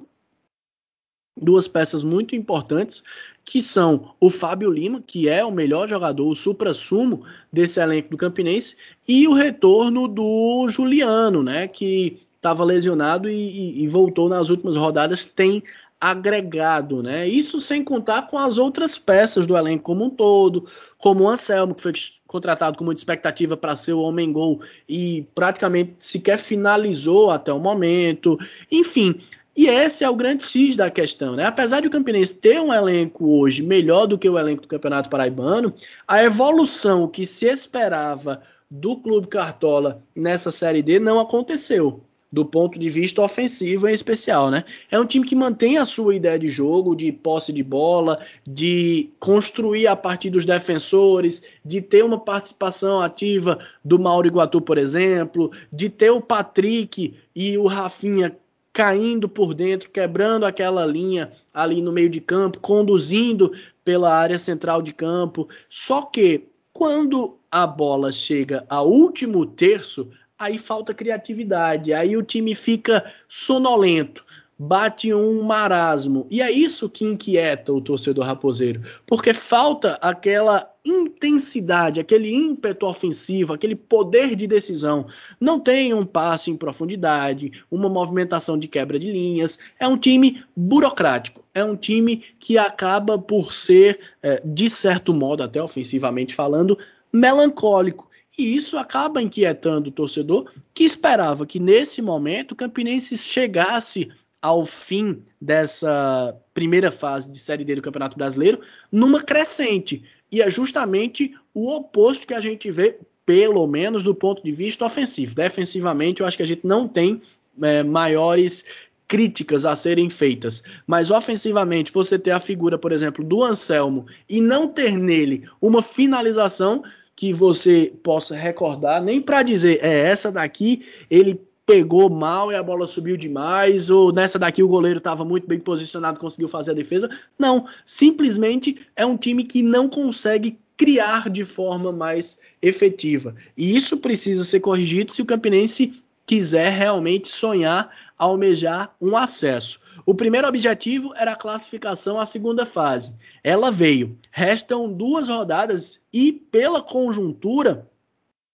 duas peças muito importantes, que são o Fábio Lima, que é o melhor jogador, o supra-sumo desse elenco do Campinense, e o retorno do Juliano, né, que estava lesionado e, e, e, voltou nas últimas rodadas, tem agregado, né? Isso sem contar com as outras peças do elenco como um todo, como o Anselmo, que foi contratado com muita expectativa para ser o homem-gol e praticamente sequer finalizou até o momento. Enfim, e esse é o grande X da questão, né? Apesar de o Campinense ter um elenco hoje melhor do que o elenco do Campeonato Paraibano, a evolução que se esperava do Clube Cartola nessa Série D não aconteceu, do ponto de vista ofensivo em especial, né? É um time que mantém a sua ideia de jogo, de posse de bola, de construir a partir dos defensores, de ter uma participação ativa do Mauro Iguatu, por exemplo, de ter o Patrick e o Rafinha caindo por dentro, quebrando aquela linha ali no meio de campo, conduzindo pela área central de campo. Só que quando a bola chega ao último terço, aí falta criatividade, aí o time fica sonolento bate um marasmo. E é isso que inquieta o torcedor raposeiro, porque falta aquela intensidade, aquele ímpeto ofensivo, aquele poder de decisão. Não tem um passe em profundidade, uma movimentação de quebra de linhas. É um time burocrático. É um time que acaba por ser, é, de certo modo, até ofensivamente falando, melancólico. E isso acaba inquietando o torcedor que esperava que nesse momento o Campinense chegasse ao fim dessa primeira fase de Série D do Campeonato Brasileiro numa crescente. E é justamente o oposto que a gente vê, pelo menos do ponto de vista ofensivo. Defensivamente, eu acho que a gente não tem é, maiores críticas a serem feitas. Mas ofensivamente, você ter a figura, por exemplo, do Anselmo e não ter nele uma finalização que você possa recordar, nem para dizer, é essa daqui, ele pegou mal e a bola subiu demais, ou nessa daqui o goleiro estava muito bem posicionado, conseguiu fazer a defesa. Não, simplesmente é um time que não consegue criar de forma mais efetiva. E isso precisa ser corrigido se o Campinense quiser realmente sonhar, almejar um acesso. O primeiro objetivo era a classificação à segunda fase. Ela veio. Restam duas rodadas e, pela conjuntura,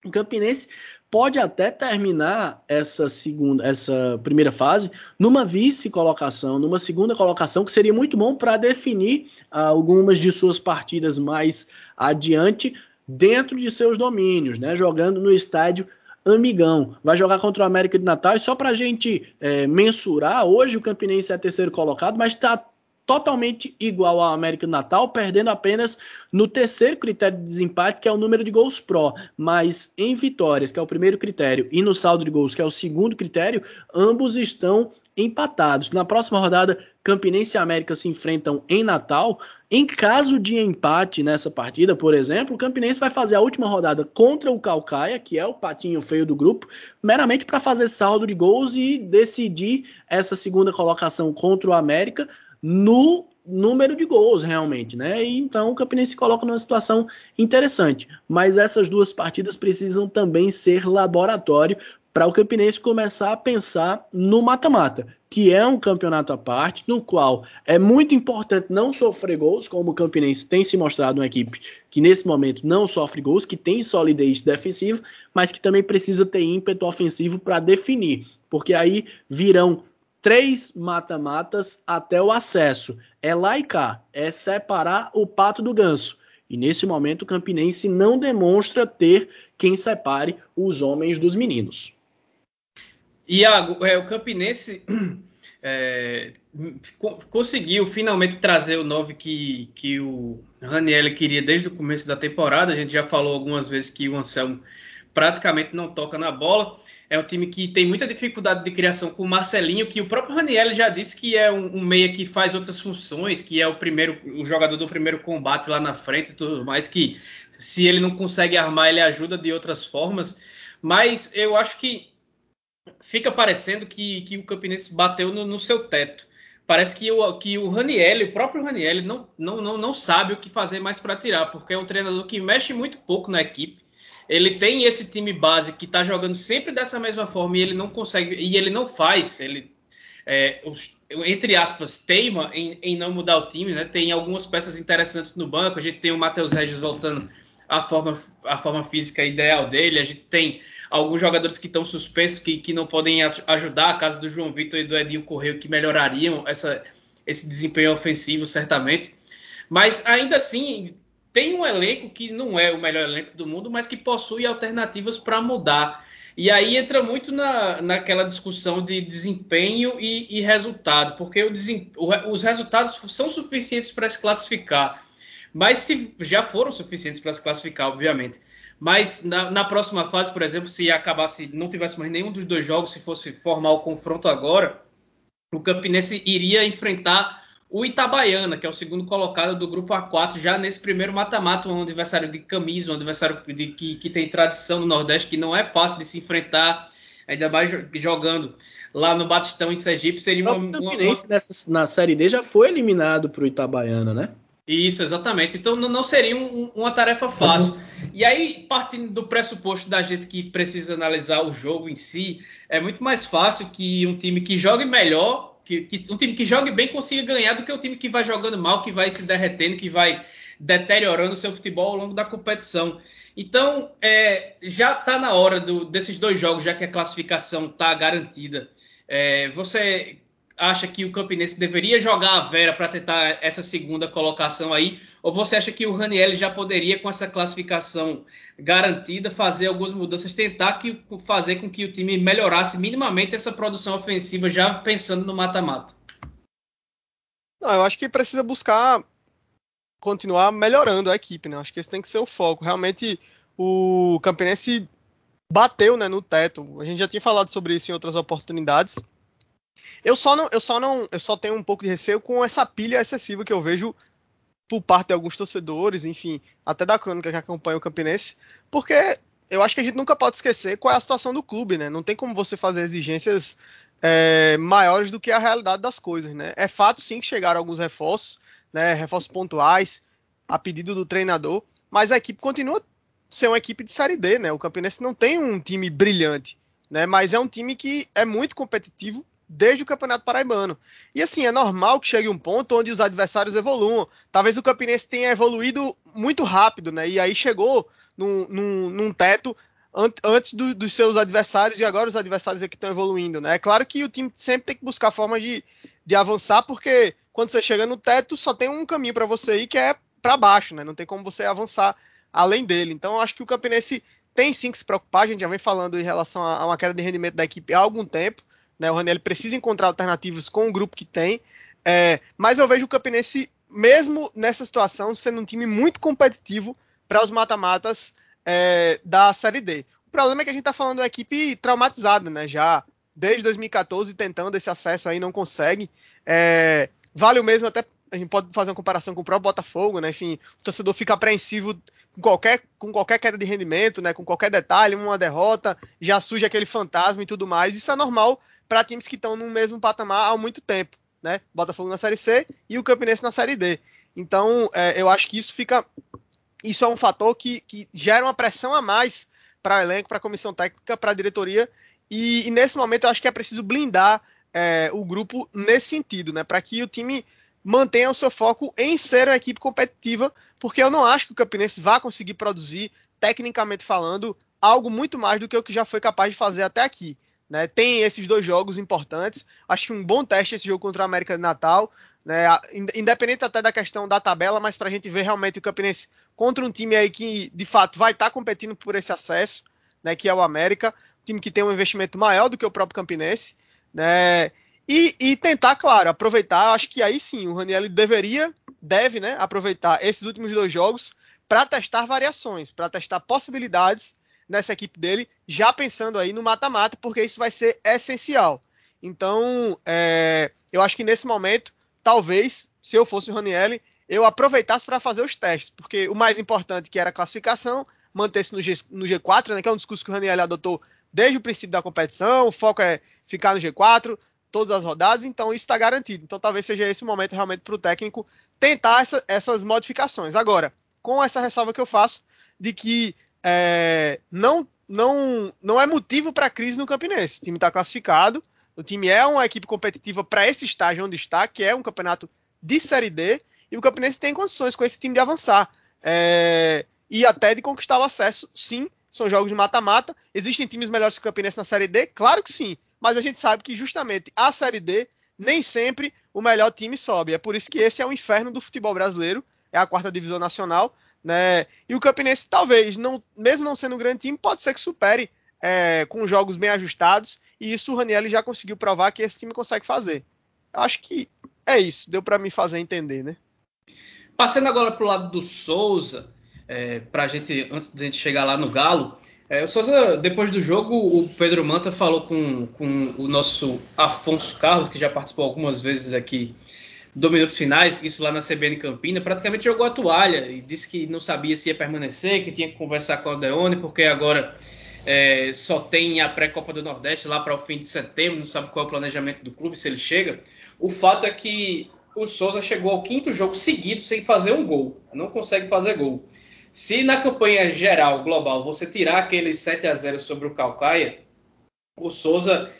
o Campinense pode até terminar essa segunda, essa primeira fase numa vice-colocação, numa segunda colocação, que seria muito bom para definir uh, algumas de suas partidas mais adiante dentro de seus domínios, né? Jogando no estádio Amigão. Vai jogar contra o América de Natal e só para a gente é, mensurar, hoje o Campinense é terceiro colocado, mas está totalmente igual ao América do Natal, perdendo apenas no terceiro critério de desempate, que é o número de gols pró, mas em vitórias, que é o primeiro critério, e no saldo de gols, que é o segundo critério, ambos estão empatados. Na próxima rodada, Campinense e América se enfrentam em Natal. Em caso de empate nessa partida, por exemplo, o Campinense vai fazer a última rodada contra o Calcaia, que é o patinho feio do grupo, meramente para fazer saldo de gols e decidir essa segunda colocação contra o América no número de gols, realmente, né? E então o Campinense se coloca numa situação interessante. Mas essas duas partidas precisam também ser laboratório para o Campinense começar a pensar no mata-mata, que é um campeonato à parte, no qual é muito importante não sofrer gols, como o Campinense tem se mostrado uma equipe que nesse momento não sofre gols, que tem solidez defensiva, mas que também precisa ter ímpeto ofensivo para definir, porque aí virão três mata-matas até o acesso. É lá e cá, é separar o pato do ganso. E nesse momento o Campinense não demonstra ter quem separe os homens dos meninos. Iago, é, o Campinense é, conseguiu finalmente trazer o 9 que, que o Raniel queria desde o começo da temporada. A gente já falou algumas vezes que o Anselmo praticamente não toca na bola. É um time que tem muita dificuldade de criação com o Marcelinho, que o próprio Raniel já disse que é um, um, meia que faz outras funções, que é o primeiro, o jogador do primeiro combate lá na frente e tudo mais, que se ele não consegue armar, ele ajuda de outras formas. Mas eu acho que fica parecendo que, que o Campinense bateu no, no seu teto. Parece que o, que o Raniel, o próprio Raniel, não, não, não, não sabe o que fazer mais para tirar, porque é um treinador que mexe muito pouco na equipe ele tem esse time base que está jogando sempre dessa mesma forma e ele não consegue, e ele não faz, ele, é, entre aspas, teima em, em, não mudar o time, né? Tem algumas peças interessantes no banco, a gente tem o Matheus Regis voltando à forma, à forma física ideal dele, a gente tem alguns jogadores que estão suspensos, que, que não podem ajudar, a caso do João Vitor e do Edinho Correio, que melhorariam essa, esse desempenho ofensivo, certamente. Mas ainda assim, tem um elenco que não é o melhor elenco do mundo, mas que possui alternativas para mudar. E aí entra muito na, naquela discussão de desempenho e, e resultado, porque o, os resultados são suficientes para se classificar, mas se já foram suficientes para se classificar, obviamente. Mas na, na, próxima fase, por exemplo, se acabasse, não tivesse mais nenhum dos dois jogos, se fosse formar o confronto agora, o Campinense iria enfrentar o Itabaiana, que é o segundo colocado do grupo A4, já nesse primeiro mata-mata, um adversário de camisa, um adversário de, que, que tem tradição no Nordeste, que não é fácil de se enfrentar, ainda mais jogando lá no Batistão, em Sergipe, seria uma, uma, uma... Nessa, na Série D já foi eliminado para o Itabaiana, né? Isso, exatamente. Então não, não seria um, uma tarefa fácil. E aí, partindo do pressuposto da gente que precisa analisar o jogo em si, é muito mais fácil que um time que jogue melhor que, que, um time que jogue bem consiga ganhar do que o time que vai jogando mal, que vai se derretendo, que vai deteriorando o seu futebol ao longo da competição. Então, é, já está na hora do, desses dois jogos, já que a classificação está garantida. É, você acha que o Campinense deveria jogar a Vera para tentar essa segunda colocação aí? Ou você acha que o Raniel já poderia, com essa classificação garantida, fazer algumas mudanças, tentar que, fazer com que o time melhorasse minimamente essa produção ofensiva, já pensando no mata-mata? Não, eu acho que precisa buscar continuar melhorando a equipe, né? Acho que esse tem que ser o foco. Realmente, o Campinense bateu né, no teto. A gente já tinha falado sobre isso em outras oportunidades. Eu só não, eu só não, eu só tenho um pouco de receio com essa pilha excessiva que eu vejo por parte de alguns torcedores, enfim, até da crônica que acompanha o Campinense, porque eu acho que a gente nunca pode esquecer qual é a situação do clube, né? Não tem como você fazer exigências é, maiores do que a realidade das coisas, né? É fato sim que chegaram alguns reforços, né? Reforços pontuais, a pedido do treinador, mas a equipe continua ser uma equipe de série D, né? O Campinense não tem um time brilhante, né? Mas é um time que é muito competitivo desde o Campeonato Paraibano. E assim, é normal que chegue um ponto onde os adversários evoluam. Talvez o Campinense tenha evoluído muito rápido, né? E aí chegou num, num, num teto an antes do, dos seus adversários e agora os adversários é que estão evoluindo, né? É claro que o time sempre tem que buscar formas de, de avançar, porque quando você chega no teto, só tem um caminho para você ir que é para baixo, né? Não tem como você avançar além dele. Então, eu acho que o Campinense tem sim que se preocupar. A gente já vem falando em relação a uma queda de rendimento da equipe há algum tempo. Né? O Raniel precisa encontrar alternativas com o grupo que tem. É, mas eu vejo o Campinense, mesmo nessa situação, sendo um time muito competitivo para os mata-matas é, da Série D. O problema é que a gente está falando de uma equipe traumatizada, né? Já desde 2014 tentando esse acesso aí, não consegue. É, vale o mesmo até a gente pode fazer uma comparação com o próprio Botafogo, né? Enfim, o torcedor fica apreensivo com qualquer, com qualquer queda de rendimento, né? Com qualquer detalhe, uma derrota, já surge aquele fantasma e tudo mais. Isso é normal para times que estão no mesmo patamar há muito tempo, né? Botafogo na Série C e o Campinense na Série D. Então, é, eu acho que isso fica. Isso é um fator que, que gera uma pressão a mais para o elenco, para a comissão técnica, para a diretoria. E, e, nesse momento eu acho que é preciso blindar é, o grupo nesse sentido, né? Para que o time mantenha o seu foco em ser uma equipe competitiva, porque eu não acho que o Campinense vá conseguir produzir, tecnicamente falando, algo muito mais do que o que já foi capaz de fazer até aqui. Né? Tem esses dois jogos importantes. Acho que um bom teste esse jogo contra a América de Natal. Né? Independente até da questão da tabela, mas para a gente ver realmente o Campinense contra um time aí que de fato vai estar tá competindo por esse acesso, né? que é o América. Um time que tem um investimento maior do que o próprio Campinense. Né? E, e tentar, claro, aproveitar. Acho que aí sim o Raniel deveria, deve né, aproveitar esses últimos dois jogos para testar variações, para testar possibilidades nessa equipe dele, já pensando aí no mata-mata, porque isso vai ser essencial. Então, é, eu acho que nesse momento, talvez, se eu fosse o Ranielli, eu aproveitasse para fazer os testes, porque o mais importante que era a classificação, manter-se no, no G4, né, que é um discurso que o Ranielli adotou desde o princípio da competição, o foco é ficar no G4, todas as rodadas, então isso está garantido. Então talvez seja esse o momento realmente para o técnico tentar essa, essas modificações. Agora, com essa ressalva que eu faço de que é, não, não, não é motivo para crise no Campinense. O time está classificado, o time é uma equipe competitiva para esse estágio onde está, que é um campeonato de Série D, e o Campinense tem condições com esse time de avançar. É, e até de conquistar o acesso, sim. São jogos de mata-mata. Existem times melhores que o Campinense na Série D? Claro que sim mas a gente sabe que justamente a Série D nem sempre o melhor time sobe. É por isso que esse é o inferno do futebol brasileiro, é a quarta divisão nacional, né? E o Campinense talvez, não, mesmo não sendo um grande time, pode ser que supere é, com jogos bem ajustados, e isso o Raniel já conseguiu provar que esse time consegue fazer. Eu acho que é isso, deu para me fazer entender, né? Passando agora para o lado do Souza, é, para gente, antes de a gente chegar lá no Galo, é, o Souza, depois do jogo, o Pedro Manta falou com, com o nosso Afonso Carlos, que já participou algumas vezes aqui do Minutos Finais, isso lá na CBN Campina, praticamente jogou a toalha e disse que não sabia se ia permanecer, que tinha que conversar com o Aldeone, porque agora é, só tem a pré-Copa do Nordeste lá para o fim de setembro, não sabe qual é o planejamento do clube, se ele chega. O fato é que o Souza chegou ao quinto jogo seguido sem fazer um gol, não consegue fazer gol. Se na campanha geral, global, você tirar aquele 7 a 0 sobre o Calcaia, o Souza,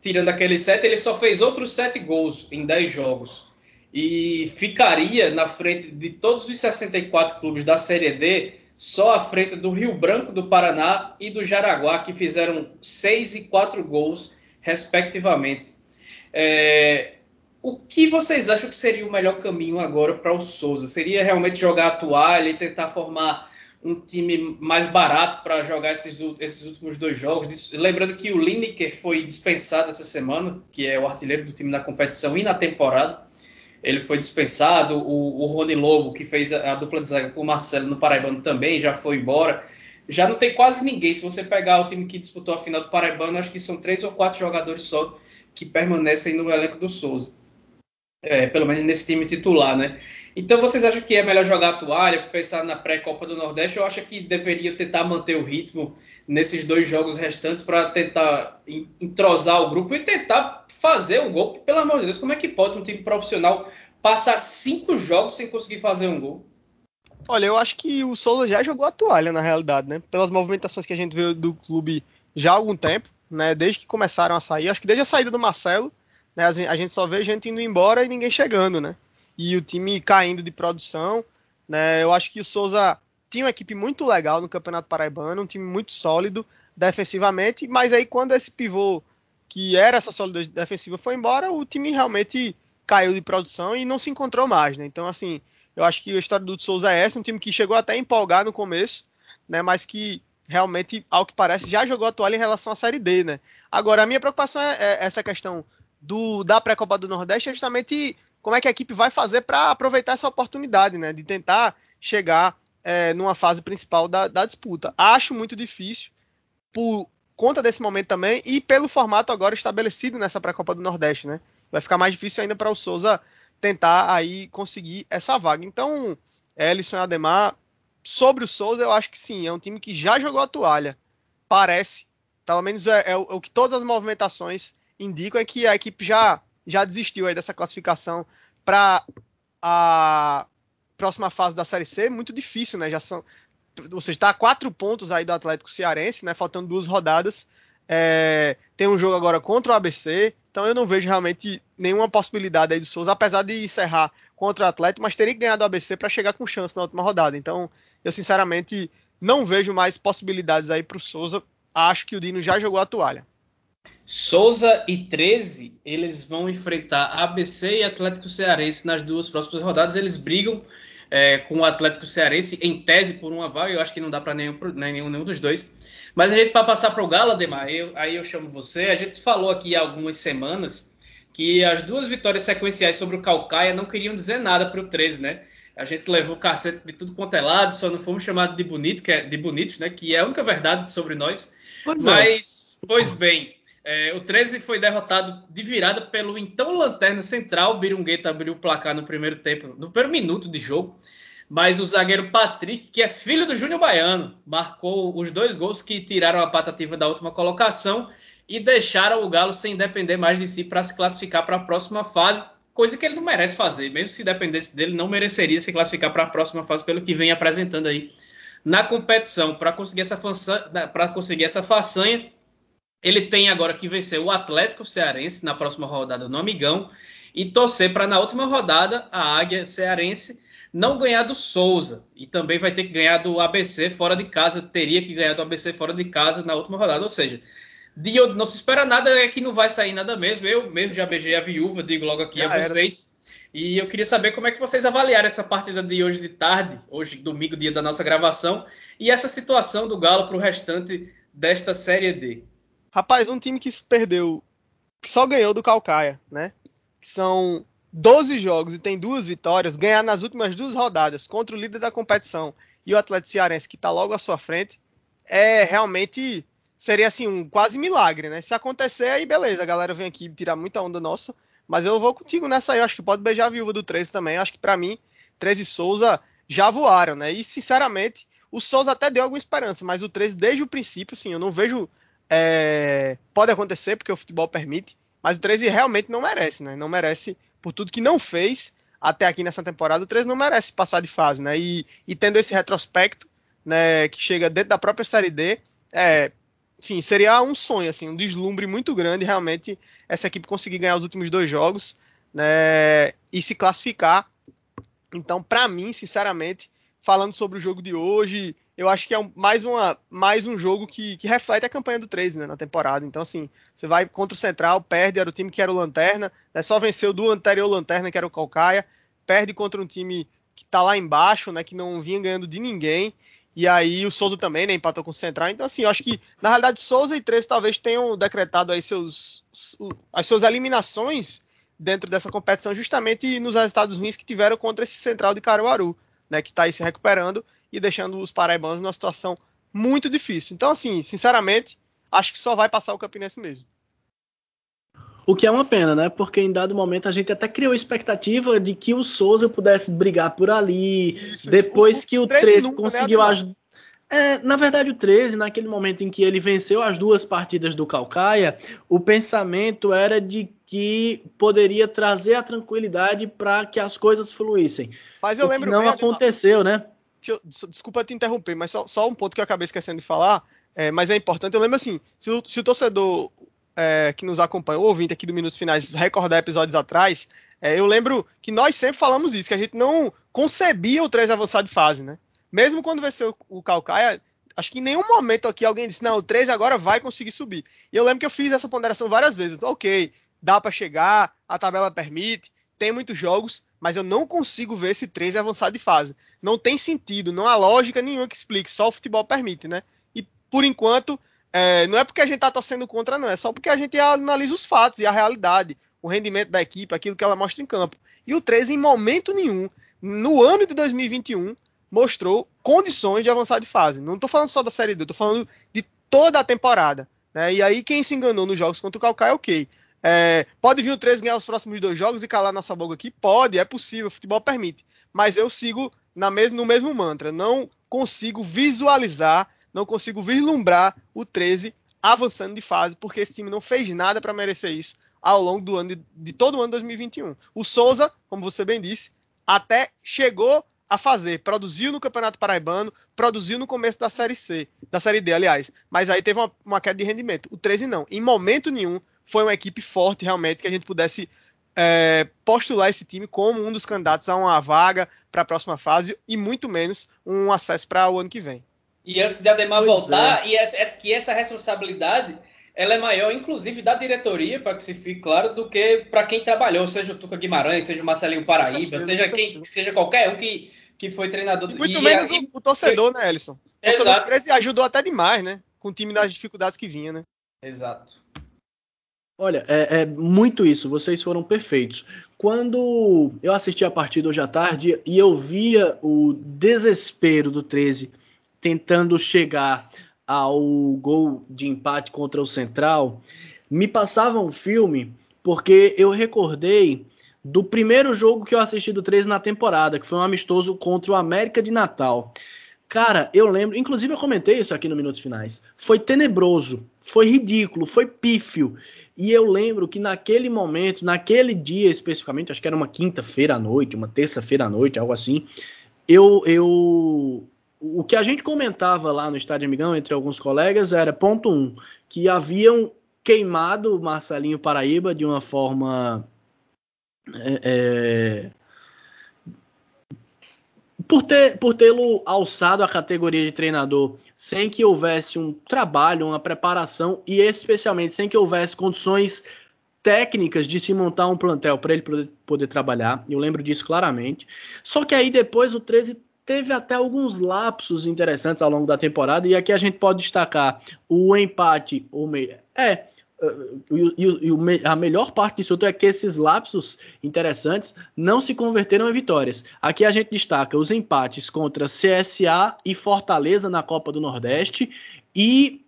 tirando aquele 7, ele só fez outros 7 gols em 10 jogos. E ficaria na frente de todos os 64 clubes da Série D, só à frente do Rio Branco do Paraná e do Jaraguá, que fizeram 6 e 4 gols, respectivamente. É, o que vocês acham que seria o melhor caminho agora para o Souza? Seria realmente jogar a toalha e tentar formar um time mais barato para jogar esses, esses últimos dois jogos? Lembrando que o Lineker foi dispensado essa semana, que é o artilheiro do time na competição e na temporada. Ele foi dispensado. O, o Rony Lobo, que fez a, a dupla de zaga com o Marcelo no Paraibano, também já foi embora. Já não tem quase ninguém. Se você pegar o time que disputou a final do Paraibano, acho que são três ou quatro jogadores só que permanecem no elenco do Souza é, pelo menos nesse time titular, né? Então vocês acham que é melhor jogar a toalha, pensar na pré-copa do Nordeste, ou acha que deveria tentar manter o ritmo nesses dois jogos restantes para tentar entrosar o grupo e tentar fazer um gol? Pelo amor de Deus, como é que pode um time profissional passar cinco jogos sem conseguir fazer um gol? Olha, eu acho que o Souza já jogou a toalha, na realidade, né? Pelas movimentações que a gente viu do clube já há algum tempo, né? Desde que começaram a sair, acho que desde a saída do Marcelo, né, a gente só vê gente indo embora e ninguém chegando, né? E o time caindo de produção, né? Eu acho que o Souza tinha uma equipe muito legal no Campeonato Paraibano, um time muito sólido defensivamente, mas aí quando esse pivô que era essa solidez defensiva foi embora, o time realmente caiu de produção e não se encontrou mais, né? Então, assim, eu acho que a história do Souza é essa, um time que chegou até a empolgar no começo, né? Mas que realmente, ao que parece, já jogou a toalha em relação à Série D, né? Agora, a minha preocupação é, é essa questão do, da pré-copa do Nordeste é justamente como é que a equipe vai fazer para aproveitar essa oportunidade, né? De tentar chegar é, numa fase principal da, da disputa. Acho muito difícil, por conta desse momento também, e pelo formato agora estabelecido nessa pré-copa do Nordeste, né? Vai ficar mais difícil ainda para o Souza tentar aí conseguir essa vaga. Então, Ellison e Ademar, sobre o Souza, eu acho que sim, é um time que já jogou a toalha. Parece, pelo menos é, é, o, é o que todas as movimentações indicam é que a equipe já, já desistiu aí dessa classificação para a próxima fase da Série C. Muito difícil, né? Já são, ou seja, está a quatro pontos aí do Atlético Cearense, né? Faltando duas rodadas. É, tem um jogo agora contra o ABC, então eu não vejo realmente nenhuma possibilidade aí do Souza, apesar de encerrar contra o Atlético, mas teria que ganhar do ABC para chegar com chance na última rodada. Então, eu sinceramente não vejo mais possibilidades aí para o Souza. Acho que o Dino já jogou a toalha. Souza e 13, eles vão enfrentar ABC e Atlético Cearense nas duas próximas rodadas. Eles brigam é, com o Atlético Cearense em tese por uma vaga. Eu acho que não dá para nenhum, nenhum, nenhum dos dois. Mas a gente, para passar para o Galo, Ademar, eu, aí eu chamo você. A gente falou aqui há algumas semanas que as duas vitórias sequenciais sobre o Calcaia não queriam dizer nada para o 13, né? A gente levou cacete de tudo quanto é lado, só não fomos chamados de bonito, que é, de bonitos, né? Que é a única verdade sobre nós. Pois é. Mas, é. pois bem, é, o 13 foi derrotado de virada pelo então Lanterna Central. Birungueta abriu o placar no primeiro tempo, no primeiro minuto de jogo. Mas o zagueiro Patrick, que é filho do Júnior Baiano, marcou os dois gols que tiraram a patativa da última colocação e deixaram o Galo sem depender mais de si para se classificar para a próxima fase, coisa que ele não merece fazer. Mesmo se dependesse dele, não mereceria se classificar para a próxima fase pelo que vem apresentando aí na competição. Para conseguir, conseguir essa façanha, ele tem agora que vencer o Atlético Cearense na próxima rodada no Amigão e torcer para na última rodada a Águia Cearense não ganhar do Souza e também vai ter que ganhar do ABC fora de casa, teria que ganhar do ABC fora de casa na última rodada, ou seja, de, não se espera nada, é que não vai sair nada mesmo. Eu mesmo já beijei a viúva, digo logo aqui já a vocês. Era. E eu queria saber como é que vocês avaliaram essa partida de hoje de tarde, hoje domingo, dia da nossa gravação, e essa situação do Galo para o restante desta Série D. Rapaz, um time que perdeu, que só ganhou do Calcaia, né? São 12 jogos e tem duas vitórias, ganhar nas últimas duas rodadas contra o líder da competição e o Atlético Cearense, que está logo à sua frente, é realmente. Seria assim, um quase milagre, né? Se acontecer, aí beleza, a galera vem aqui tirar muita onda nossa. Mas eu vou contigo nessa aí. Eu acho que pode beijar a viúva do 13 também. Eu acho que para mim, 13 e Souza já voaram, né? E sinceramente, o Souza até deu alguma esperança, mas o 13, desde o princípio, sim, eu não vejo é, pode acontecer, porque o futebol permite, mas o 13 realmente não merece, né? Não merece, por tudo que não fez até aqui nessa temporada, o 13 não merece passar de fase, né? E, e tendo esse retrospecto, né, que chega dentro da própria Série D, é, enfim, seria um sonho, assim, um deslumbre muito grande realmente essa equipe conseguir ganhar os últimos dois jogos, né, e se classificar. Então, para mim, sinceramente, falando sobre o jogo de hoje, eu acho que é um, mais, uma, mais um jogo que, que reflete a campanha do 13 né, na temporada. Então, assim, você vai contra o Central, perde, era o time que era o Lanterna, né, só venceu do anterior Lanterna, que era o Calcaia, perde contra um time que tá lá embaixo, né, que não vinha ganhando de ninguém. E aí o Souza também, né, empatou com o Central. Então, assim, eu acho que, na realidade, Souza e 13 talvez tenham decretado aí seus, as suas eliminações dentro dessa competição justamente nos resultados ruins que tiveram contra esse Central de Caruaru, né, que está aí se recuperando e deixando os paraibanos numa situação muito difícil. Então, assim, sinceramente, acho que só vai passar o Campinense mesmo. O que é uma pena, né? Porque em dado momento a gente até criou expectativa de que o Souza pudesse brigar por ali. Isso, depois isso. que o 13 conseguiu ajudar. É, na verdade, o 13, naquele momento em que ele venceu as duas partidas do Calcaia, o pensamento era de que poderia trazer a tranquilidade para que as coisas fluíssem. Mas eu lembro não bem, aconteceu, né? Desculpa te interromper, mas só, só, um ponto que eu acabei esquecendo de falar, é, mas é importante. Eu lembro assim, se o, se o torcedor é, que nos acompanha, o ouvinte aqui do Minutos Finais, recordar episódios atrás, é, eu lembro que nós sempre falamos isso, que a gente não concebia o 3 avançado de fase, né? Mesmo quando venceu o Calcaia, acho que em nenhum momento aqui alguém disse, não, o 3 agora vai conseguir subir. E eu lembro que eu fiz essa ponderação várias vezes. Ok, dá para chegar, a tabela permite, tem muitos jogos, mas eu não consigo ver esse 13 avançar de fase. Não tem sentido, não há lógica nenhuma que explique, só o futebol permite, né? E por enquanto, é, não é porque a gente tá torcendo contra, não, é só porque a gente analisa os fatos e a realidade, o rendimento da equipe, aquilo que ela mostra em campo. E o 13, em momento nenhum, no ano de 2021, mostrou condições de avançar de fase. Não estou falando só da Série D, estou falando de toda a temporada. Né? E aí, quem se enganou nos jogos contra o Calcaia, ok. É, pode vir o 13 ganhar os próximos dois jogos e calar nossa boca aqui? Pode, é possível, o futebol permite. Mas eu sigo na mesmo, no mesmo mantra. Não consigo visualizar, não consigo vislumbrar o 13 avançando de fase, porque esse time não fez nada para merecer isso ao longo do ano de, de, todo o ano 2021. O Souza, como você bem disse, até chegou a fazer, produziu no Campeonato Paraibano, produziu no começo da Série C, da Série D, aliás, mas aí teve uma, uma queda de rendimento. O 13 não, em momento nenhum foi uma equipe forte realmente que a gente pudesse é, postular esse time como um dos candidatos a uma vaga para a próxima fase e muito menos um acesso para o ano que vem. E antes de Ademar pois voltar, é. e essa, que essa responsabilidade ela é maior, inclusive, da diretoria, para que se fique claro, do que para quem trabalhou, seja o Tuca Guimarães, seja o Marcelinho Paraíba, certeza, seja quem, seja qualquer um que, que foi treinador. E muito e, menos e, o, o, torcedor, né, Ellison? O torcedor Exato. ajudou até demais, né? Com o time das dificuldades que vinha, né? Exato. Olha, é, é, muito isso, vocês foram perfeitos. Quando eu assisti a partida hoje à tarde e eu via o desespero do 13 tentando chegar ao gol de empate contra o Central, me passava um filme porque eu recordei do primeiro jogo que eu assisti do 13 na temporada, que foi um amistoso contra o América de Natal. Cara, eu lembro, inclusive eu comentei isso aqui no Minutos Finais. Foi tenebroso, foi ridículo, foi pífio. E eu lembro que naquele momento, naquele dia especificamente, acho que era uma quinta-feira à noite, uma terça-feira à noite, algo assim, eu, eu. O que a gente comentava lá no Estádio Amigão entre alguns colegas era, ponto um, que haviam queimado o Marcelinho Paraíba de uma forma. É, é, por ter por tê-lo alçado a categoria de treinador sem que houvesse um trabalho, uma preparação e especialmente sem que houvesse condições técnicas de se montar um plantel para ele poder, poder trabalhar. Eu lembro disso claramente. Só que aí depois o 13 teve até alguns lapsos interessantes ao longo da temporada e aqui a gente pode destacar o empate, o meio é e, e, a melhor parte disso tudo é que esses lapsos interessantes não se converteram em vitórias. Aqui a gente destaca os empates contra CSA e Fortaleza na Copa do Nordeste e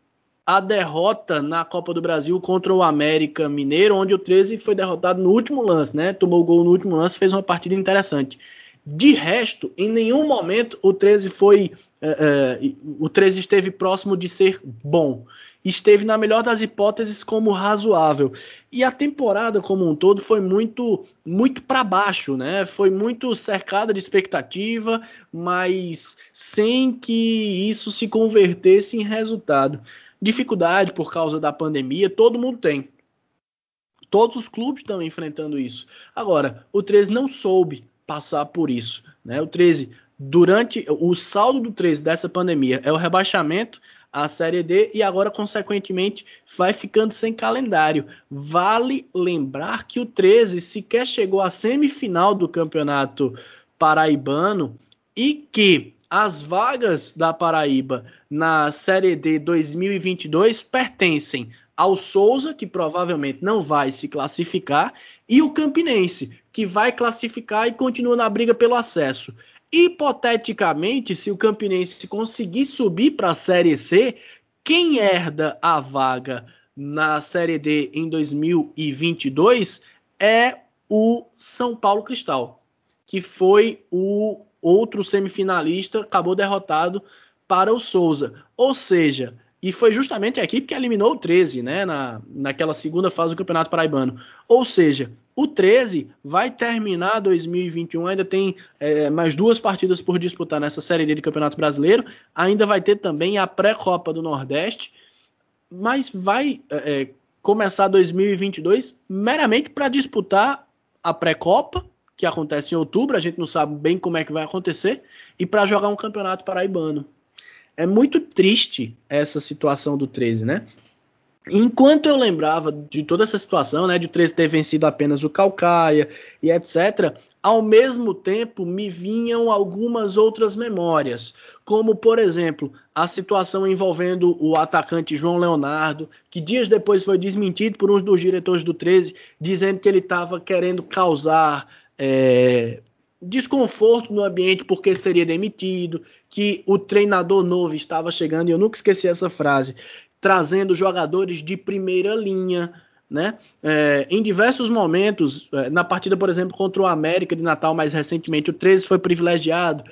a derrota na Copa do Brasil contra o América Mineiro, onde o 13 foi derrotado no último lance, né? Tomou o gol no último lance, fez uma partida interessante. De resto, em nenhum momento o 13 foi. É, é, o 13 esteve próximo de ser bom esteve na melhor das hipóteses como razoável. E a temporada como um todo foi muito muito para baixo, né? Foi muito cercada de expectativa, mas sem que isso se convertesse em resultado. Dificuldade por causa da pandemia, todo mundo tem. Todos os clubes estão enfrentando isso. Agora, o 13 não soube passar por isso, né? O 13 durante o saldo do 13 dessa pandemia é o rebaixamento, a Série D e agora, consequentemente, vai ficando sem calendário. Vale lembrar que o 13 sequer chegou à semifinal do campeonato paraibano e que as vagas da Paraíba na Série D 2022 pertencem ao Souza, que provavelmente não vai se classificar, e o Campinense, que vai classificar e continua na briga pelo acesso. Hipoteticamente, se o Campinense conseguir subir para a Série C, quem herda a vaga na Série D em 2022 é o São Paulo Cristal, que foi o outro semifinalista, acabou derrotado para o Souza. Ou seja, e foi justamente a equipe que eliminou o 13, né, na, naquela segunda fase do Campeonato Paraibano. Ou seja, o 13 vai terminar 2021, ainda tem é, mais duas partidas por disputar nessa Série D de Campeonato Brasileiro, ainda vai ter também a pré-Copa do Nordeste, mas vai é, é começar 2022 meramente para disputar a pré-Copa, que acontece em outubro, a gente não sabe bem como é que vai acontecer, e para jogar um campeonato paraibano. É muito triste essa situação do 13, né? Enquanto eu lembrava de toda essa situação, né, de o 13 ter vencido apenas o Calcaia e etc., ao mesmo tempo me vinham algumas outras memórias, como por exemplo a situação envolvendo o atacante João Leonardo, que dias depois foi desmentido por um dos diretores do 13, dizendo que ele estava querendo causar é, desconforto no ambiente porque seria demitido, que o treinador novo estava chegando, e eu nunca esqueci essa frase, trazendo jogadores de primeira linha, né? É, em diversos momentos, é, na partida, por exemplo, contra o América de Natal mais recentemente, o 13 foi privilegiado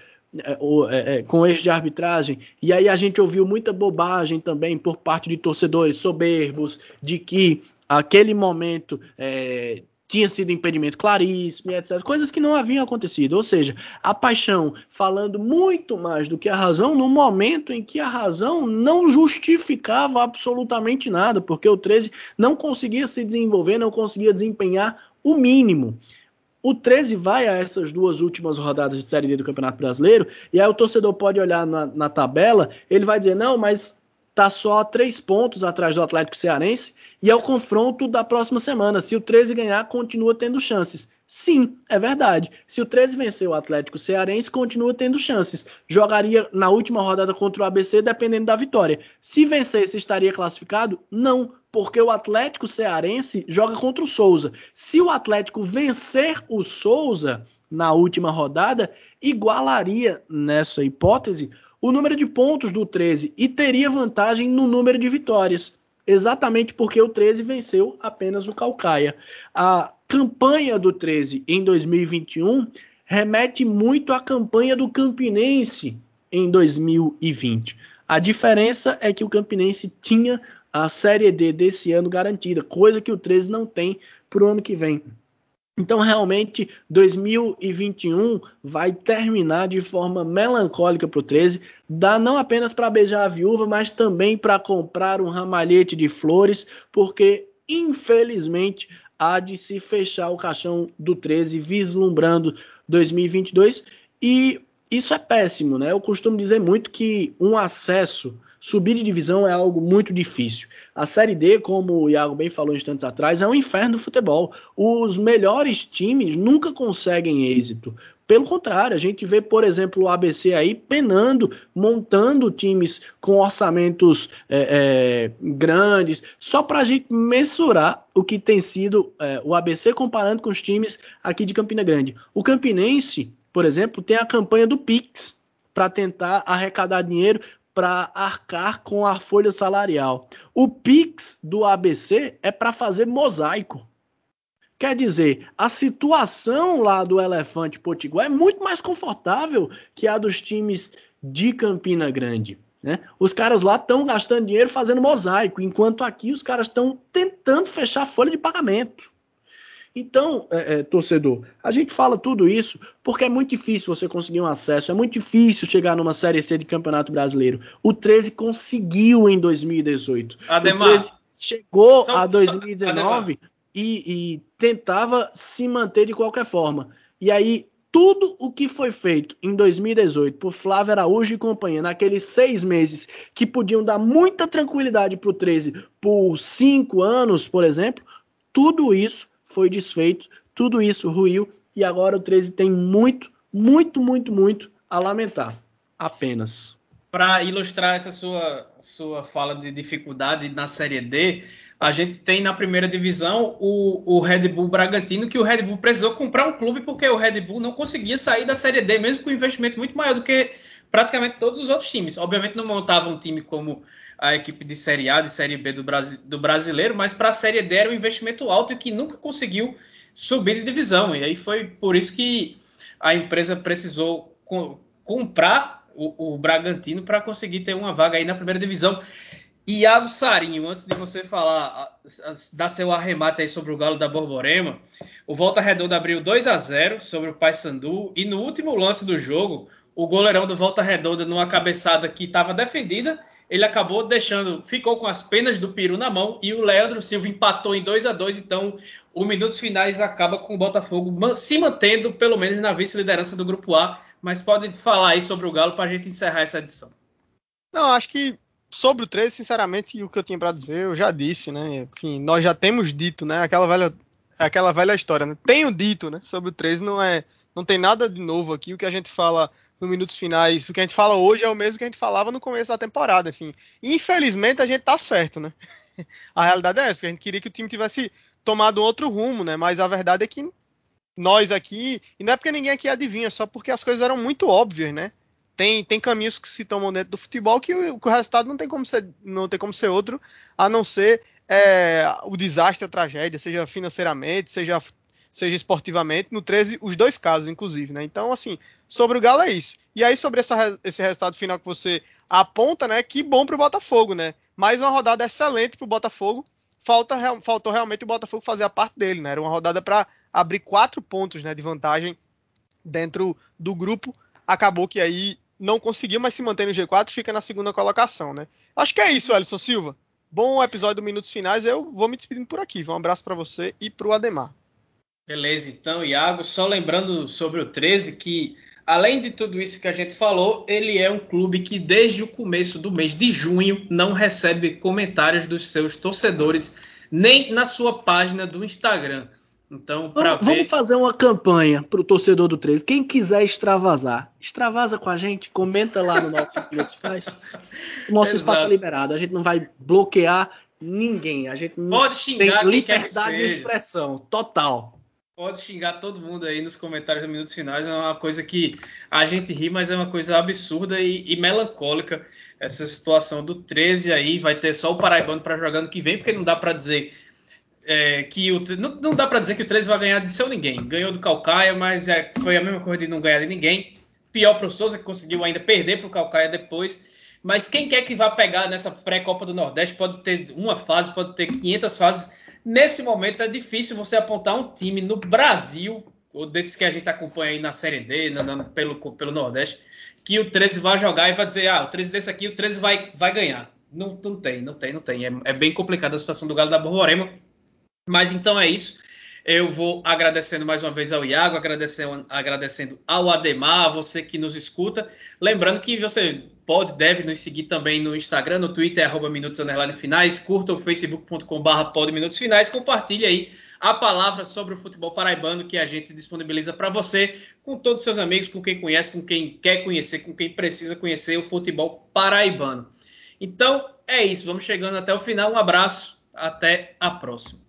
é, é, é, com erros de arbitragem, e aí a gente ouviu muita bobagem também por parte de torcedores soberbos de que aquele momento é, tinha sido impedimento claríssimo, etc. Coisas que não haviam acontecido. Ou seja, a paixão falando muito mais do que a razão no momento em que a razão não justificava absolutamente nada, porque o 13 não conseguia se desenvolver, não conseguia desempenhar o mínimo. O 13 vai a essas duas últimas rodadas de Série D do Campeonato Brasileiro, e aí o torcedor pode olhar na, na tabela, ele vai dizer, não, mas tá só três pontos atrás do Atlético Cearense e é o confronto da próxima semana. Se o 13 ganhar, continua tendo chances. Sim, é verdade. Se o 13 vencer o Atlético Cearense, continua tendo chances. Jogaria na última rodada contra o ABC, dependendo da vitória. Se vencesse, estaria classificado? Não, porque o Atlético Cearense joga contra o Souza. Se o Atlético vencer o Souza na última rodada, igualaria, nessa hipótese, o número de pontos do 13 e teria vantagem no número de vitórias exatamente porque o 13 venceu apenas o Calcaia. A campanha do 13 em 2021 remete muito à campanha do Campinense em 2020. A diferença é que o Campinense tinha a Série D desse ano garantida, coisa que o 13 não tem para o ano que vem. Então, realmente, 2021 vai terminar de forma melancólica para o 13. Dá não apenas para beijar a viúva, mas também para comprar um ramalhete de flores, porque, infelizmente, há de se fechar o caixão do 13, vislumbrando 2022. E isso é péssimo, né? Eu costumo dizer muito que um acesso subir de divisão é algo muito difícil. A Série D, como o Iago bem falou instantes atrás, é um inferno do futebol. Os melhores times nunca conseguem êxito. Pelo contrário, a gente vê, por exemplo, o ABC aí penando, montando times com orçamentos é, é, grandes, só para a gente mensurar o que tem sido é, o ABC comparando com os times aqui de Campina Grande. O Campinense, por exemplo, tem a campanha do Pix para tentar arrecadar dinheiro para arcar com a folha salarial. O Pix do ABC é para fazer mosaico. Quer dizer, a situação lá do Elefante Potiguar é muito mais confortável que a dos times de Campina Grande. Né? Os caras lá estão gastando dinheiro fazendo mosaico, enquanto aqui os caras estão tentando fechar a folha de pagamento. Então, é, é, torcedor, a gente fala tudo isso porque é muito difícil você conseguir um acesso, é muito difícil chegar numa Série C de Campeonato Brasileiro. O 13 conseguiu em 2018. Ademar, o 13 chegou só, a 2019 e, e tentava se manter de qualquer forma. E aí, tudo o que foi feito em 2018 por Flávio Araújo e companhia, naqueles seis meses que podiam dar muita tranquilidade para o 13 por cinco anos, por exemplo, tudo isso foi desfeito, tudo isso ruiu e agora o 13 tem muito, muito, muito, muito a lamentar. Apenas. Para ilustrar essa sua, sua fala de dificuldade na Série D, a gente tem na primeira divisão o, o Red Bull Bragantino, que o Red Bull precisou comprar um clube porque o Red Bull não conseguia sair da Série D, mesmo com um investimento muito maior do que praticamente todos os outros times. Obviamente não montava um time como a equipe de Série A, de Série B do, Brasi do brasileiro, mas para a Série D era um investimento alto e que nunca conseguiu subir de divisão. E aí foi por isso que a empresa precisou co comprar o, o Bragantino para conseguir ter uma vaga aí na primeira divisão. Iago Sarinho, antes de você falar, dar seu arremate aí sobre o Galo da Borborema, o Volta Redonda abriu 2 a 0 sobre o Paysandu e no último lance do jogo, o goleirão do Volta Redonda, numa cabeçada que estava defendida, ele acabou deixando, ficou com as penas do Peru na mão e o Leandro Silva empatou em 2 a 2 então o minutos finais acaba com o Botafogo se mantendo pelo menos na vice-liderança do grupo A, mas pode falar aí sobre o Galo para a gente encerrar essa edição. Não, acho que sobre o 13, sinceramente, o que eu tinha para dizer, eu já disse, né? Enfim, nós já temos dito, né? Aquela velha aquela velha história, né? Tenho dito, né, sobre o 13, não é não tem nada de novo aqui, o que a gente fala nos minutos finais. O que a gente fala hoje é o mesmo que a gente falava no começo da temporada, enfim. Infelizmente a gente tá certo, né? A realidade é essa, porque a gente queria que o time tivesse tomado outro rumo, né? Mas a verdade é que nós aqui, e não é porque ninguém aqui adivinha, só porque as coisas eram muito óbvias, né? Tem, tem caminhos que se tomam dentro do futebol que o, que o resultado não tem como ser, não tem como ser outro, a não ser é, o desastre, a tragédia, seja financeiramente, seja seja esportivamente, no 13, os dois casos, inclusive, né? Então, assim, sobre o Galo é isso. E aí, sobre essa, esse resultado final que você aponta, né? Que bom pro Botafogo, né? Mais uma rodada excelente pro Botafogo. Falta, faltou realmente o Botafogo fazer a parte dele, né? Era uma rodada para abrir quatro pontos né, de vantagem dentro do grupo. Acabou que aí não conseguiu, mas se mantém no G4 fica na segunda colocação, né? Acho que é isso, Alisson Silva. Bom episódio do Minutos Finais. Eu vou me despedindo por aqui. Um abraço para você e para o Ademar. Beleza, então, Iago, só lembrando sobre o 13 que, além de tudo isso que a gente falou, ele é um clube que desde o começo do mês de junho não recebe comentários dos seus torcedores, nem na sua página do Instagram. Então, vamos, ver... vamos, fazer uma campanha para o torcedor do 13. Quem quiser extravasar, extravasa com a gente, comenta lá no nosso Faz. O nosso espaço é liberado. A gente não vai bloquear ninguém. A gente Pode xingar tem liberdade de expressão total. Pode xingar todo mundo aí nos comentários dos minutos finais. É uma coisa que a gente ri, mas é uma coisa absurda e, e melancólica. Essa situação do 13 aí vai ter só o Paraibano para jogar no que vem, porque não dá para dizer é, que o, não, não dá para dizer que o 13 vai ganhar de seu ninguém. Ganhou do Calcaia, mas é, foi a mesma coisa de não ganhar de ninguém. Pior para o Souza, que conseguiu ainda perder para o Calcaia depois. Mas quem quer que vá pegar nessa pré-Copa do Nordeste pode ter uma fase, pode ter 500 fases. Nesse momento é difícil você apontar um time no Brasil, ou desses que a gente acompanha aí na Série D, na, na, pelo, pelo Nordeste, que o 13 vai jogar e vai dizer: ah, o 13 desse aqui, o 13 vai, vai ganhar. Não, não tem, não tem, não tem. É, é bem complicada a situação do Galo da Borborema. Mas então é isso. Eu vou agradecendo mais uma vez ao Iago, agradecendo, agradecendo ao Ademar, você que nos escuta. Lembrando que você pode, deve nos seguir também no Instagram, no Twitter, arroba Minutos Finais, curta o facebook.com.br Minutos Finais, compartilhe aí a palavra sobre o futebol paraibano que a gente disponibiliza para você, com todos os seus amigos, com quem conhece, com quem quer conhecer, com quem precisa conhecer o futebol paraibano. Então, é isso. Vamos chegando até o final. Um abraço. Até a próxima.